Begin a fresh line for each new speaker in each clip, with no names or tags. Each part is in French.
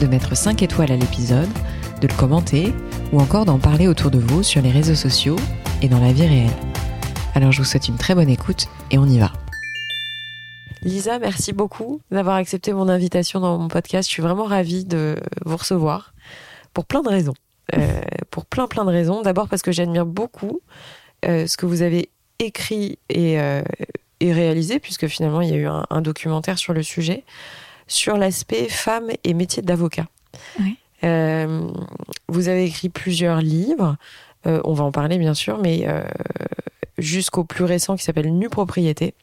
de mettre 5 étoiles à l'épisode, de le commenter ou encore d'en parler autour de vous sur les réseaux sociaux et dans la vie réelle. Alors je vous souhaite une très bonne écoute et on y va. Lisa, merci beaucoup d'avoir accepté mon invitation dans mon podcast. Je suis vraiment ravie de vous recevoir pour plein de raisons. Euh, pour plein plein de raisons. D'abord parce que j'admire beaucoup euh, ce que vous avez écrit et, euh, et, réalisé, puisque finalement il y a eu un, un documentaire sur le sujet, sur l'aspect femmes et métier d'avocat.
Oui.
Euh, vous avez écrit plusieurs livres, euh, on va en parler bien sûr, mais euh, jusqu'au plus récent qui s'appelle Nu Propriété.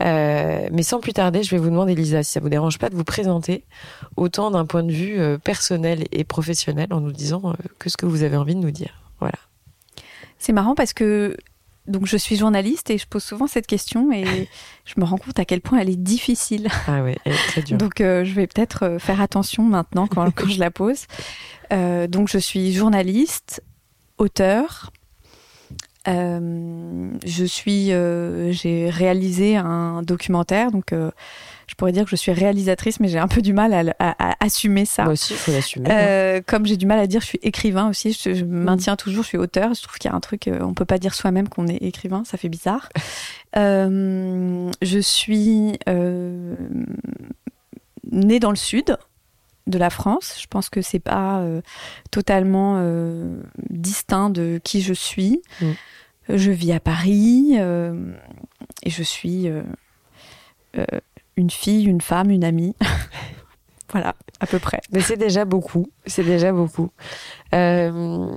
Mais sans plus tarder, je vais vous demander, Lisa, si ça vous dérange pas, de vous présenter autant d'un point de vue personnel et professionnel en nous disant que ce que vous avez envie de nous dire. Voilà.
C'est marrant parce que donc je suis journaliste et je pose souvent cette question et je me rends compte à quel point elle est difficile.
Ah oui, elle est très dure.
Donc euh, je vais peut-être euh, faire attention maintenant quand, quand je la pose. Euh, donc je suis journaliste, auteur. Euh, je suis, j'ai réalisé un documentaire, donc je pourrais dire que je suis réalisatrice, mais j'ai un peu du mal à, le- à- à assumer ça.
Moi aussi, il faut l'assumer.
Euh, comme j'ai du mal à dire, je suis écrivain aussi. Je, je me maintiens toujours, je suis auteur. Je trouve qu'il y a un truc, euh, on peut pas dire soi-même qu'on est écrivain, ça fait bizarre. Euh, je suis euh, née dans le sud de la France. Je pense que c'est pas totalement distinct de qui je suis.
Mm.
Je vis à Paris et je suis une fille, une femme, une amie. voilà, à peu près.
Mais c'est déjà beaucoup. C'est déjà beaucoup. Euh,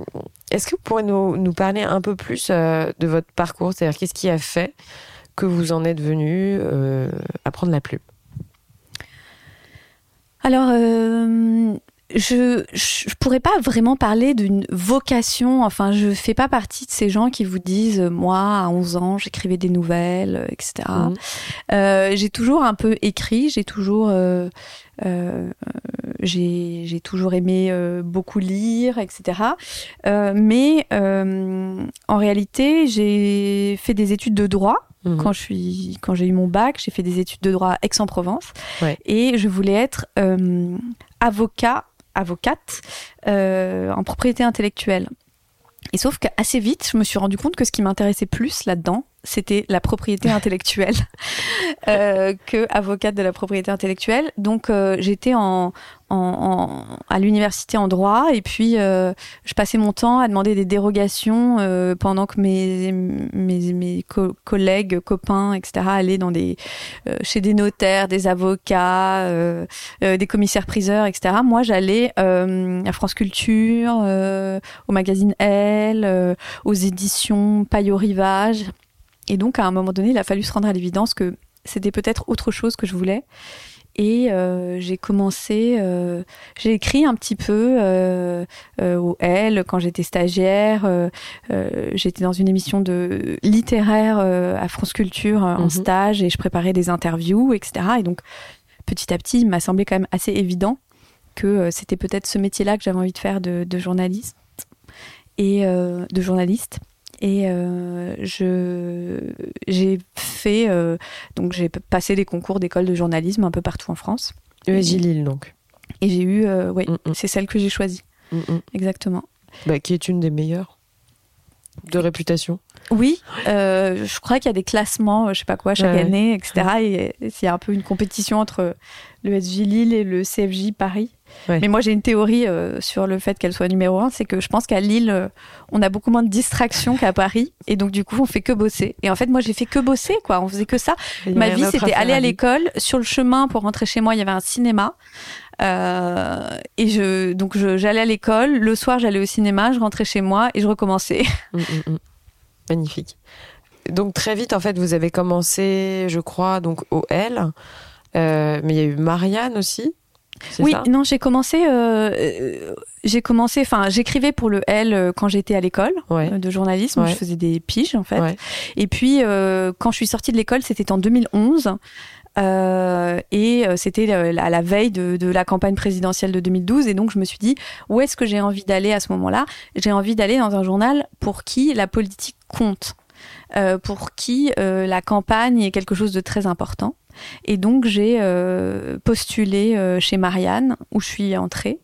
Est-ce que vous pourrez nous, nous parler un peu plus euh, de votre parcours? C'est-à-dire, qu'est-ce qui a fait que vous en êtes venu euh, à prendre la plume?
Alors, je, je pourrais pas vraiment parler d'une vocation. Enfin, je fais pas partie de ces gens qui vous disent, euh, moi, à 11 ans, j'écrivais des nouvelles, euh, etc.
Mhm.
Euh, j'ai toujours un peu écrit, j'ai toujours, euh, euh, j'ai, j'ai toujours aimé euh, beaucoup lire, etc. Euh, mais euh, en réalité, j'ai fait des études de droit
Mhm.
quand je suis quand j'ai eu mon bac, j'ai fait des études de droit à Aix-en-Provence
Ouais.
et je voulais être euh, avocat avocate euh, en propriété intellectuelle. Et sauf qu'assez vite, je me suis rendu compte que ce qui m'intéressait plus là-dedans, c'était la propriété intellectuelle euh, que avocate de la propriété intellectuelle. Donc euh, j'étais en, en, en- à l'université en droit et puis euh, je passais mon temps à demander des dérogations euh, pendant que mes, mes, mes co- collègues, copains, etc. allaient dans des, euh, chez des notaires, des avocats, euh, euh, des commissaires-priseurs, etc. Moi, j'allais euh, à France Culture, euh, au magazine Elle, euh, aux éditions Paillot Rivage. Et donc, à un moment donné, il a fallu se rendre à l'évidence que c'était peut-être autre chose que je voulais. Et euh, j'ai commencé, euh, j'ai écrit un petit peu euh, euh, au L quand j'étais stagiaire. j'étais dans une émission de littéraire à France Culture en
Mhm.
stage et je préparais des interviews, etc. Et donc petit à petit, il m'a semblé quand même assez évident que c'était peut-être ce métier-là que j'avais envie de faire de, de journaliste et de journaliste. Et euh, je j'ai fait euh, donc j'ai passé des concours d'école de journalisme un peu partout en France
ESJ Lille, donc.
et j'ai eu euh, ouais
Mm, mm,
c'est celle que j'ai choisie
mm.
exactement.
Bah, qui est une des meilleures de réputation.
Oui, euh, je crois qu'il y a des classements, euh, je sais pas quoi, chaque
Ouais,
année, etc. Et a un peu une compétition entre le SJ Lille et le CFJ Paris.
Ouais.
Mais moi, j'ai une théorie euh, sur le fait qu'elle soit numéro un, c'est que je pense qu'à Lille, euh, on a beaucoup moins de distractions qu'à Paris, et donc du coup, on fait que bosser. Et en fait, moi, j'ai fait que bosser, quoi. On faisait que ça. Ma vie, c'était aller à l'école. Sur le chemin pour rentrer chez moi, il y avait un cinéma. Euh, et je, donc j'allais à l'école. Le soir, j'allais au cinéma. Je rentrais chez moi et je recommençais.
Mm, mm, mm. Magnifique. Donc très vite, en fait, vous avez commencé, je crois, donc au L. Euh, mais il y a eu Marianne aussi.
Oui, non, j'ai commencé, euh, j'ai commencé, enfin, j'écrivais pour le L quand j'étais à l'école de journalisme. Je faisais des piges en fait. Et puis, quand je suis sortie de l'école, c'était en 2011. Euh, et euh, c'était à la veille de, la campagne présidentielle de 2012. Et donc, je me suis dit, où est-ce que j'ai envie d'aller à ce moment-là? J'ai envie d'aller dans un journal pour qui la politique compte, euh, pour qui la campagne est quelque chose de très important. Et donc, j'ai postulé chez Marianne, où je suis entrée,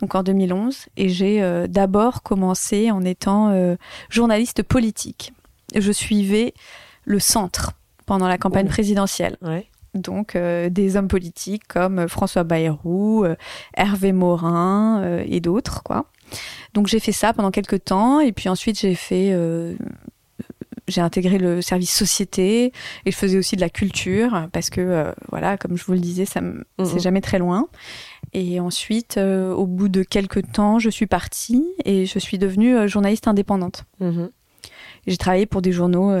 donc en 2011. Et j'ai d'abord commencé en étant journaliste politique. Je suivais le centre pendant la campagne présidentielle. Ouais donc euh, des hommes politiques comme François Bayrou, euh, Hervé Morin euh, et d'autres quoi. Donc j'ai fait ça pendant quelques temps et puis ensuite j'ai fait j'ai intégré le service société et je faisais aussi de la culture parce que voilà comme je vous le disais ça mmh, c'est jamais très loin. Et ensuite au bout de quelques temps, je suis partie et je suis devenue journaliste indépendante. Mmh. J'ai travaillé pour des journaux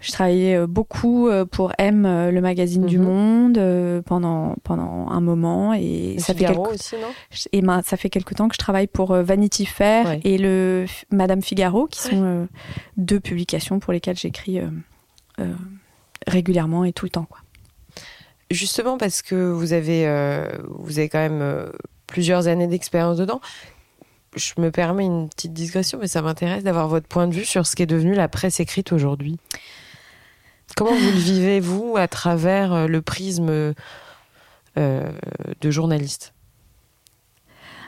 je travaillais euh, beaucoup euh, pour M, euh, le magazine du mhm. Monde, pendant, pendant un moment. Et,
ça fait quelques... aussi, non?
Et ben, ça fait quelque temps que je travaille pour Vanity Fair et le Madame Figaro, qui sont deux publications pour lesquelles j'écris régulièrement et tout le temps. Quoi.
Justement, parce que vous avez, vous avez quand même plusieurs années d'expérience dedans, je me permets une petite digression, mais ça m'intéresse d'avoir votre point de vue sur ce qui est devenu la presse écrite aujourd'hui. Comment vous le vivez, vous, à travers euh, le prisme euh, de journaliste?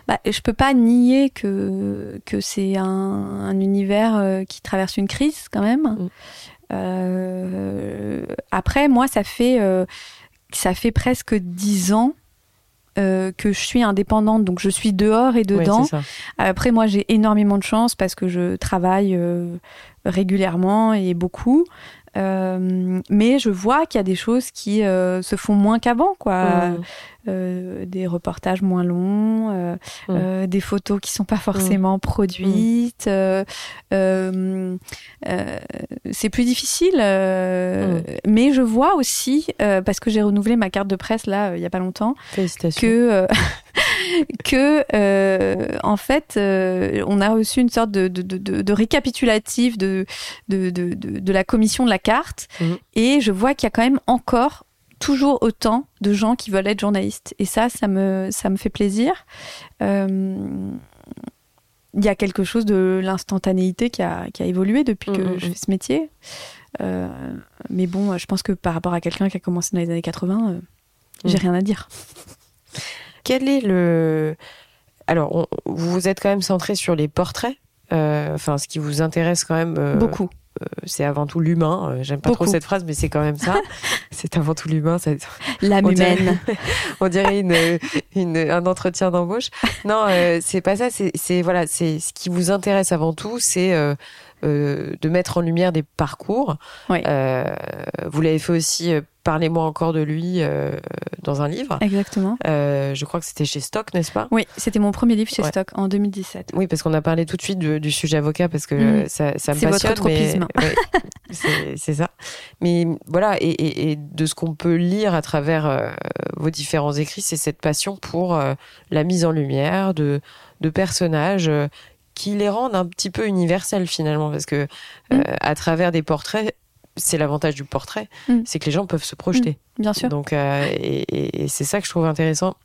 Bah, je peux pas nier que, que c'est un, univers euh, qui traverse une crise quand même. Mm. après, moi, ça fait, ça fait presque dix ans que je suis indépendante, donc je suis dehors et dedans. Après, moi, j'ai énormément de chance parce que je travaille régulièrement et beaucoup. Euh, mais je vois qu'il y a des choses qui euh, se font moins qu'avant, quoi. Euh, des reportages moins longs, des photos qui sont pas forcément produites. c'est plus difficile, mais je vois aussi, parce que j'ai renouvelé ma carte de presse là il y a pas longtemps, que que euh, en fait euh, on a reçu une sorte de, de, de, de récapitulatif de, de, la commission de la carte. Mhm. et je vois qu'il y a quand même encore toujours autant de gens qui veulent être journalistes. Et ça ça me ça me fait plaisir. Euh, il y a quelque chose de l'instantanéité qui a, qui a évolué depuis que mhm, je fais ce métier. Mais bon je pense que par rapport à quelqu'un qui a commencé dans les années 80 j'ai rien à dire
quel est le. Alors, vous vous êtes quand même centré sur les portraits. Euh, enfin, ce qui vous intéresse quand même.
Euh,
Beaucoup. Euh, c'est avant tout l'humain. J'aime pas trop cette phrase, mais c'est quand même ça. c'est avant tout l'humain.
L'âme humaine.
on dirait une, un entretien d'embauche. Non, c'est pas ça. C'est voilà, c'est ce qui vous intéresse avant tout, c'est de mettre en lumière des parcours. vous l'avez fait aussi Parlez-moi encore de lui euh, dans un livre.
Exactement.
Euh, je crois que c'était chez Stock, n'est-ce pas?
Oui, c'était mon premier livre chez Stock en 2017.
Oui, parce qu'on a parlé tout de suite du sujet avocat parce que mm. ça, ça, me passionne.
C'est votre
c'est ça. Mais voilà, et, de ce qu'on peut lire à travers euh, vos différents écrits, c'est cette passion pour la mise en lumière de, de personnages qui les rendent un petit peu universels finalement, parce que mm. à travers des portraits, c'est l'avantage du portrait, mm. c'est que les gens peuvent se projeter.
Mm, bien sûr.
Donc, euh, et, c'est ça que je trouve intéressant.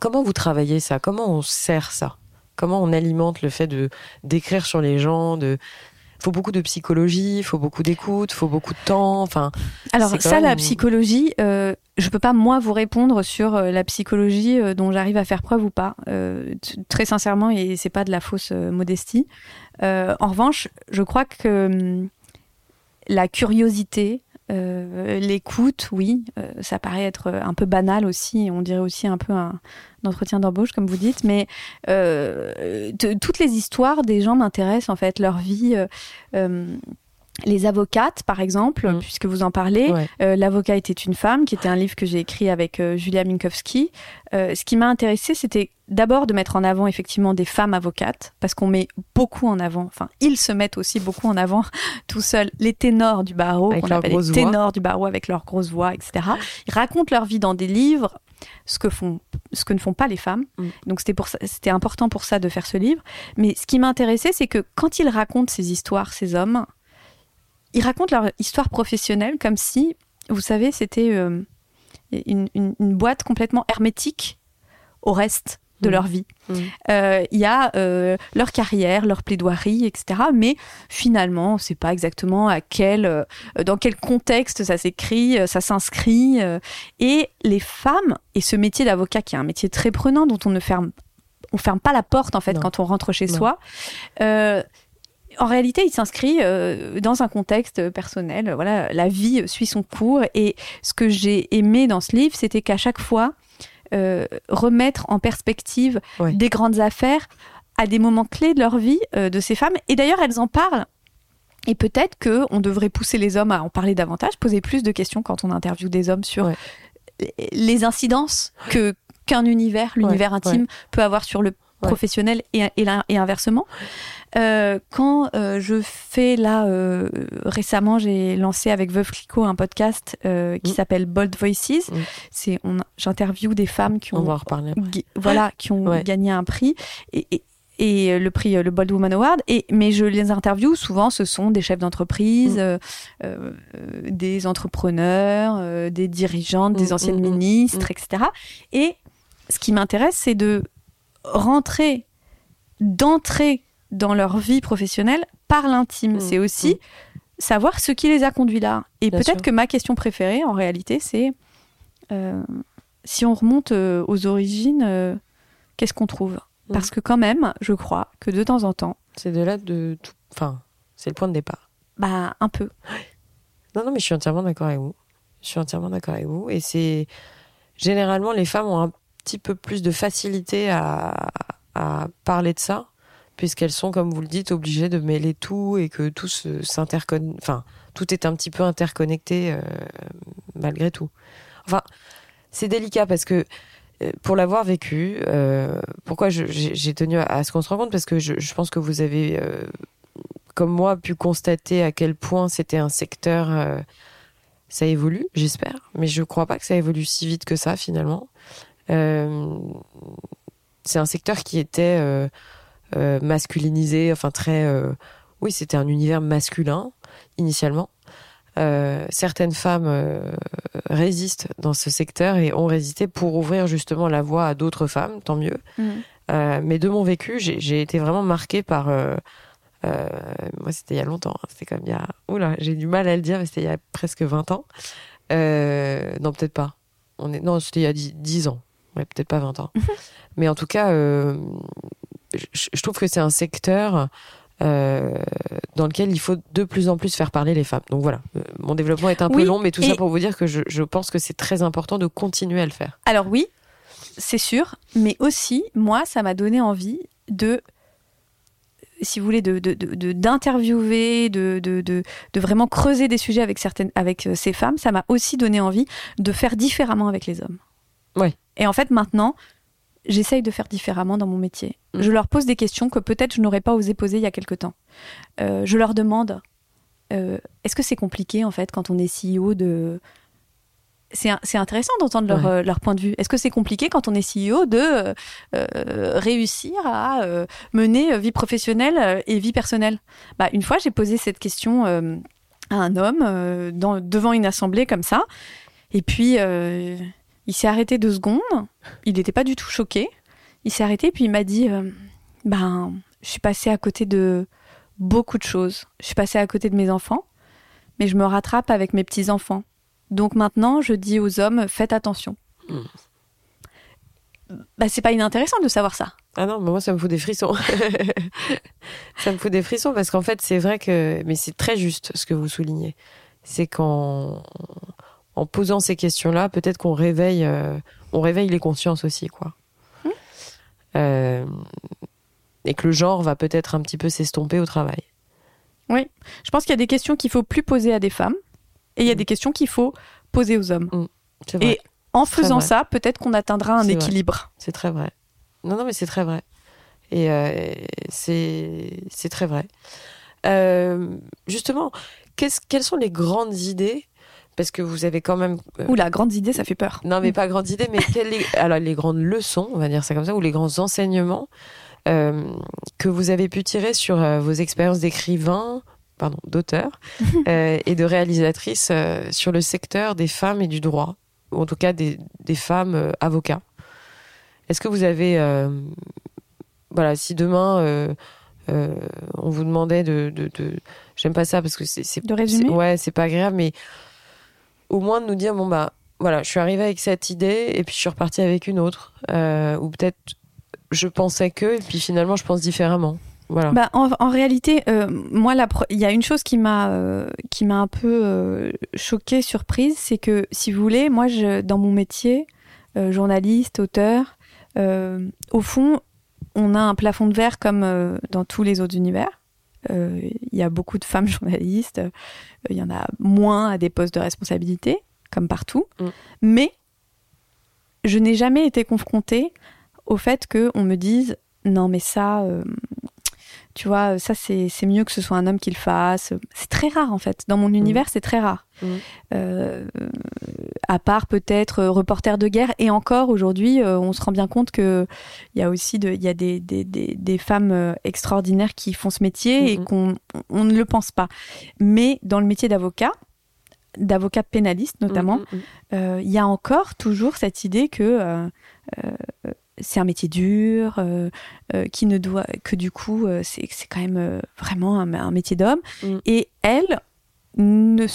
Comment vous travaillez ça? Comment on sert ça? Comment on alimente le fait de d'écrire sur les gens de faut beaucoup de psychologie, il faut beaucoup d'écoute, il faut beaucoup de temps. Enfin,
alors ça, la psychologie, euh, je peux pas moi vous répondre sur euh, la psychologie euh, dont j'arrive à faire preuve ou pas. très sincèrement, et c'est pas de la fausse modestie. en revanche, je crois que hum, la curiosité, euh, l'écoute, oui, euh, ça paraît être un peu banal aussi, on dirait aussi un peu un, entretien d'embauche, comme vous dites, mais euh, toutes les histoires des gens m'intéressent, en fait, leur vie. Les avocates, par exemple, mm. puisque vous en parlez, L'avocat était une femme, qui était un livre que j'ai écrit avec Julia Minkowski. ce qui m'a intéressé, c'était d'abord de mettre en avant effectivement des femmes avocates, parce qu'on met beaucoup en avant, enfin ils se mettent aussi beaucoup en avant tout seuls, les ténors du barreau,
qu'on appelle
les ténors du barreau avec leurs grosses voix, etc. Ils racontent leur vie dans des livres ce que font, ce que ne font pas les femmes.
Mm.
Donc c'était pour ça, c'était important pour ça de faire ce livre. Mais ce qui m'intéressait, c'est que quand ils racontent ces histoires, ces hommes, ils racontent leur histoire professionnelle comme si, vous savez, c'était euh, une, une- une boîte complètement hermétique au reste de
Mm.
leur vie.
Mm.
Euh, Il y a euh, leur carrière, leur plaidoirie, etc. Mais finalement, on ne sait pas exactement à quel, dans quel contexte ça s'écrit, ça s'inscrit. et les femmes, et ce métier d'avocat qui est un métier très prenant, dont on ne ferme, on ferme pas la porte en fait
Non.
quand on rentre chez
Non.
soi. euh, en réalité, il s'inscrit euh, dans un contexte personnel. Voilà, la vie suit son cours. Et ce que j'ai aimé dans ce livre, c'était qu'à chaque fois, euh, remettre en perspective
Ouais.
des grandes affaires à des moments clés de leur vie euh, de ces femmes. Et d'ailleurs, elles en parlent. Et peut-être que on devrait pousser les hommes à en parler davantage, poser plus de questions quand on interviewe des hommes sur
Ouais.
les incidences que qu'un univers, l'univers
Ouais,
intime, peut avoir sur le professionnel et, et, inversement. Euh, quand euh, je fais là euh, récemment, j'ai lancé avec Veuve Clicquot un podcast qui
Mm.
s'appelle Bold Voices.
Mm.
C'est on j'interviewe des femmes qui
On
ont
va en reparler.
Voilà, qui ont
Ouais.
gagné un prix et, et- et, le prix, le Bold Woman Award. Et, mais je les interviewe souvent, ce sont des chefs d'entreprise,
Mm.
euh, euh, des entrepreneurs, euh, des dirigeantes, des
Mm,
anciennes ministres, etc. Et ce qui m'intéresse, c'est de rentrer, d'entrer dans leur vie professionnelle par l'intime.
Mm,
C'est aussi savoir ce qui les a conduits là. Et peut-être que ma question préférée, en réalité, c'est euh, si on remonte euh, aux origines, euh, qu'est-ce qu'on trouve?
Mm.
Parce que quand même, je crois que de temps en temps,
C'est de là de tout. Enfin, c'est le point de départ.
bah un peu.
Non, non, mais je suis entièrement d'accord avec vous. Je suis entièrement d'accord avec vous. Et c'est. Généralement, les femmes ont un petit peu plus de facilité à, parler de ça, puisqu'elles sont, comme vous le dites, obligées de mêler tout et que tout s'interconnecte. Enfin, tout est un petit peu interconnecté euh, malgré tout. Enfin, c'est délicat parce que euh, pour l'avoir vécu, euh, pourquoi j'ai tenu à, ce qu'on se rende compte? Parce que je, pense que vous avez, comme moi, pu constater à quel point c'était un secteur. ça évolue, j'espère, mais je crois pas que ça évolue si vite que ça finalement. Euh, c'est un secteur qui était euh, euh, masculinisé, enfin très. oui, c'était un univers masculin initialement. Euh, certaines femmes euh, résistent dans ce secteur et ont résisté pour ouvrir justement la voie à d'autres femmes, tant mieux. Euh, mais de mon vécu, j'ai été vraiment marquée par. moi, c'était il y a longtemps. hein. C'était comme il y a. Oula, j'ai du mal à le dire, mais c'était il y a presque 20 ans. Non, peut-être pas. On est... Non, c'était il y a 10, 10 ans. Ouais, peut-être pas 20 ans. mais en tout cas, euh, je, je trouve que c'est un secteur. euh, dans lequel il faut de plus en plus faire parler les femmes. Donc voilà, Euh, mon développement est un peu
Oui,
long, mais tout ça pour vous dire que je, je pense que c'est très important de continuer à le faire.
Alors oui, c'est sûr, mais aussi, moi, ça m'a donné envie de, si vous voulez, d'interviewer, de, de, de, de vraiment creuser des sujets avec, certaines, avec ces femmes. Ça m'a aussi donné envie de faire différemment avec les hommes.
Ouais.
Et en fait, maintenant, j'essaye de faire différemment dans mon métier.
Mm.
Je leur pose des questions que peut-être je n'aurais pas osé poser il y a quelque temps. Euh, je leur demande, euh, est-ce que c'est compliqué, en fait, quand on est CEO de c'est intéressant d'entendre leur,
Ouais.
euh, leur point de vue. Est-ce que c'est compliqué quand on est CEO de réussir à mener vie professionnelle et vie personnelle? Bah, Une fois, j'ai posé cette question à un homme dans, devant une assemblée comme ça. Et puis, il s'est arrêté deux secondes. Il n'était pas du tout choqué. Il s'est arrêté puis il m'a dit euh, Ben, je suis passé à côté de beaucoup de choses. Je suis passé à côté de mes enfants, mais je me rattrape avec mes petits-enfants. Donc maintenant, je dis aux hommes, faites attention.
Mm.
Bah, c'est pas inintéressant de savoir ça.
Ah non, mais moi ça me fout des frissons. ça me fout des frissons parce qu'en fait c'est vrai que, mais c'est très juste ce que vous soulignez. C'est qu'en en posant ces questions-là, peut-être qu'on réveille, euh, on réveille les consciences aussi, quoi.
Hmm.
Euh, et que le genre va peut-être un petit peu s'estomper au travail.
Je pense qu'il y a des questions qu'il faut plus poser à des femmes et il y a
Mm.
des questions qu'il faut poser aux hommes.
Vrai.
Et en faisant ça, peut-être qu'on atteindra un équilibre.
C'est très vrai. Non, non, mais c'est très vrai. Et euh, c'est c'est très vrai. Justement, qu'est-ce- quelles sont les grandes idées parce que vous avez quand même.
Euh, ou la grande idée, ça fait peur.
Non, mais pas grande idée, mais quelles les, alors les grandes leçons, on va dire ça comme ça, ou les grands enseignements euh, que vous avez pu tirer sur vos expériences d'écrivain, pardon, d'auteur et de réalisatrice sur le secteur des femmes et du droit, ou en tout cas des, des femmes avocats? Est-ce que vous avez, voilà, si demain euh, on vous demandait de, j'aime pas ça parce que c'est
de résumer?
Ouais, c'est pas agréable, mais au moins de nous dire bon bah voilà, je suis arrivée avec cette idée et puis je suis repartie avec une autre, euh, ou peut-être je pensais que et puis finalement je pense différemment. Voilà.
Bah, en, réalité, euh, moi, il y a une chose qui m'a qui m'a un peu choquée, surprise, c'est que si vous voulez, moi, je, dans mon métier, journaliste, auteur, au fond, on a un plafond de verre comme euh, dans tous les autres univers. Euh, il y a beaucoup de femmes journalistes, euh, il y en a moins à des postes de responsabilité, comme partout. Mm. Mais je n'ai jamais été confrontée au fait qu'on me dise non mais ça, tu vois, ça c'est mieux que ce soit un homme qui le fasse. C'est très rare en fait. Dans mon univers, mm. c'est très rare. Mm. Euh, à part peut-être euh, reporter de guerre. Et encore aujourd'hui, euh, on se rend bien compte qu'il y a aussi de, il y a des, des, des, femmes extraordinaires qui font ce métier et qu'on on ne le pense pas. Mais dans le métier d'avocat, d'avocat pénaliste notamment, il y a encore toujours cette idée que c'est un métier dur, euh, euh, qui ne doit que du coup euh, c'est quand même vraiment un, métier d'homme. Mm. Et elles ne,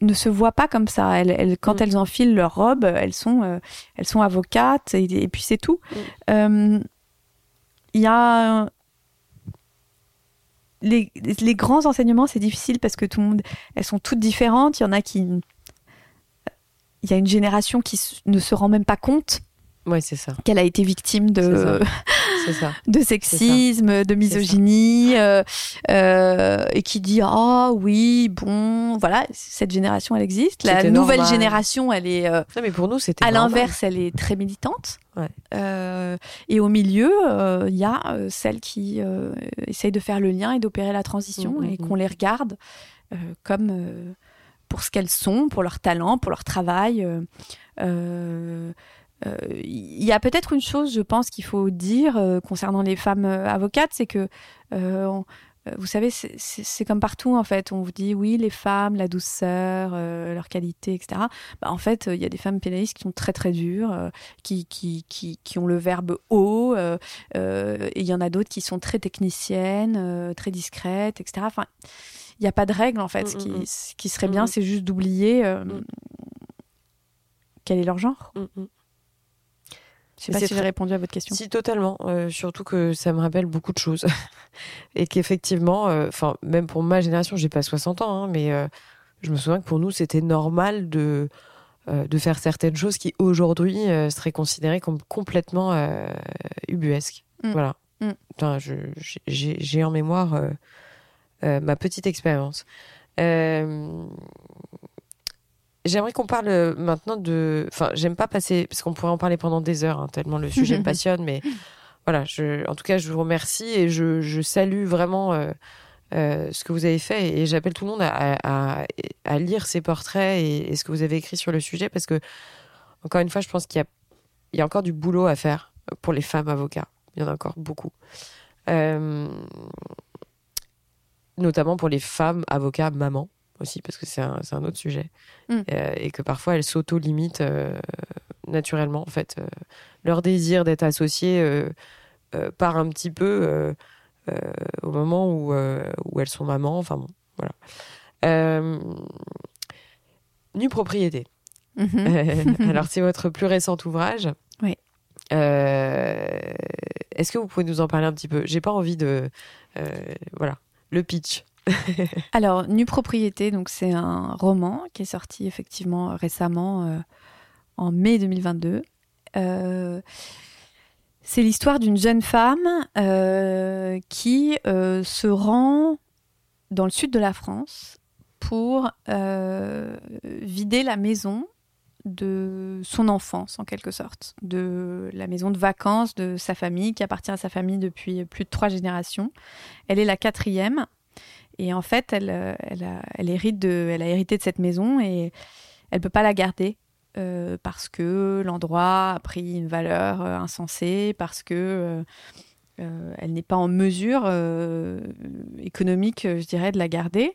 ne se voient pas comme ça. Elles, quand mm. elles enfilent leur robe, elles sont elles sont avocates et, puis c'est tout. Mm. Il y a les, les grands enseignements, c'est difficile parce que tout le monde, elles sont toutes différentes. Il y en a qui il y a une génération qui ne se rend même pas compte
Ouais, c'est ça.
Qu'elle a été victime de, de sexisme, de misogynie, euh, euh, et qui dit ah oui bon voilà cette génération elle existe. La nouvelle génération elle est. Euh,
mais pour nous c'était.
À l'inverse elle est très militante. Ouais. et au milieu il y a celles qui essayent de faire le lien et d'opérer la transition mm, mm, et qu'on mm. les regarde comme pour ce qu'elles sont, pour leur talent, pour leur travail. Euh, il euh, y a peut-être une chose, je pense, qu'il faut dire euh, concernant les femmes euh, avocates, c'est que vous savez, c'est comme partout en fait. On vous dit oui, les femmes, la douceur, leur qualité, etc. Bah, en fait, il y a des femmes pénalistes qui sont très très dures, qui, qui, qui, qui, ont le verbe haut, et il y en a d'autres qui sont très techniciennes, très discrètes, etc. Enfin, il n'y a pas de règle en fait. Mm, ce, qui, mm, mm. ce, qui, serait bien, c'est juste d'oublier quel est leur genre. Je sais pas si j'ai répondu à votre question.
Si, totalement. Euh, surtout que ça me rappelle beaucoup de choses. et qu'effectivement, euh, même pour ma génération, j'ai pas 60 ans, hein, mais euh, je me souviens que pour nous, c'était normal de, de faire certaines choses qui aujourd'hui seraient considérées comme complètement ubuesques. Mm. Voilà. Mm. Enfin, j'ai en mémoire ma petite expérience. J'aimerais qu'on parle euh, maintenant de. Enfin, j'aime pas passer parce qu'on pourrait en parler pendant des heures, hein, tellement le sujet me passionne. Mais voilà, je, en tout cas, je vous remercie et je, je salue vraiment euh, euh, ce que vous avez fait et j'appelle tout le monde à, à, à, lire ces portraits et, ce que vous avez écrit sur le sujet parce que encore une fois, je pense qu'il y a, il y a encore du boulot à faire pour les femmes avocats. Il y en a encore beaucoup. notamment pour les femmes avocats mamans aussi, parce que c'est un, un, autre sujet. Mm. Euh, et que parfois elles s'auto-limitent euh, naturellement. En fait, euh, leur désir d'être associées part un petit peu au moment où, où elles sont mamans. Enfin bon, voilà. Nue propriété. Mm-hmm. alors, c'est votre plus récent ouvrage.
Oui.
Est-ce que vous pouvez nous en parler un petit peu? J'ai pas envie de. voilà, le pitch.
Alors, Nu Propriété, donc c'est un roman qui est sorti effectivement récemment euh, en mai 2022. Euh, c'est l'histoire d'une jeune femme euh, qui se rend dans le sud de la France pour vider la maison de son enfance en quelque sorte, de la maison de vacances de sa famille qui appartient à sa famille depuis plus de trois générations. Elle est la quatrième et en fait, elle, euh, elle, a, elle, hérite de, elle a hérité de cette maison et elle peut pas la garder parce que l'endroit a pris une valeur insensée, parce que elle n'est pas en mesure économique, je dirais, de la garder.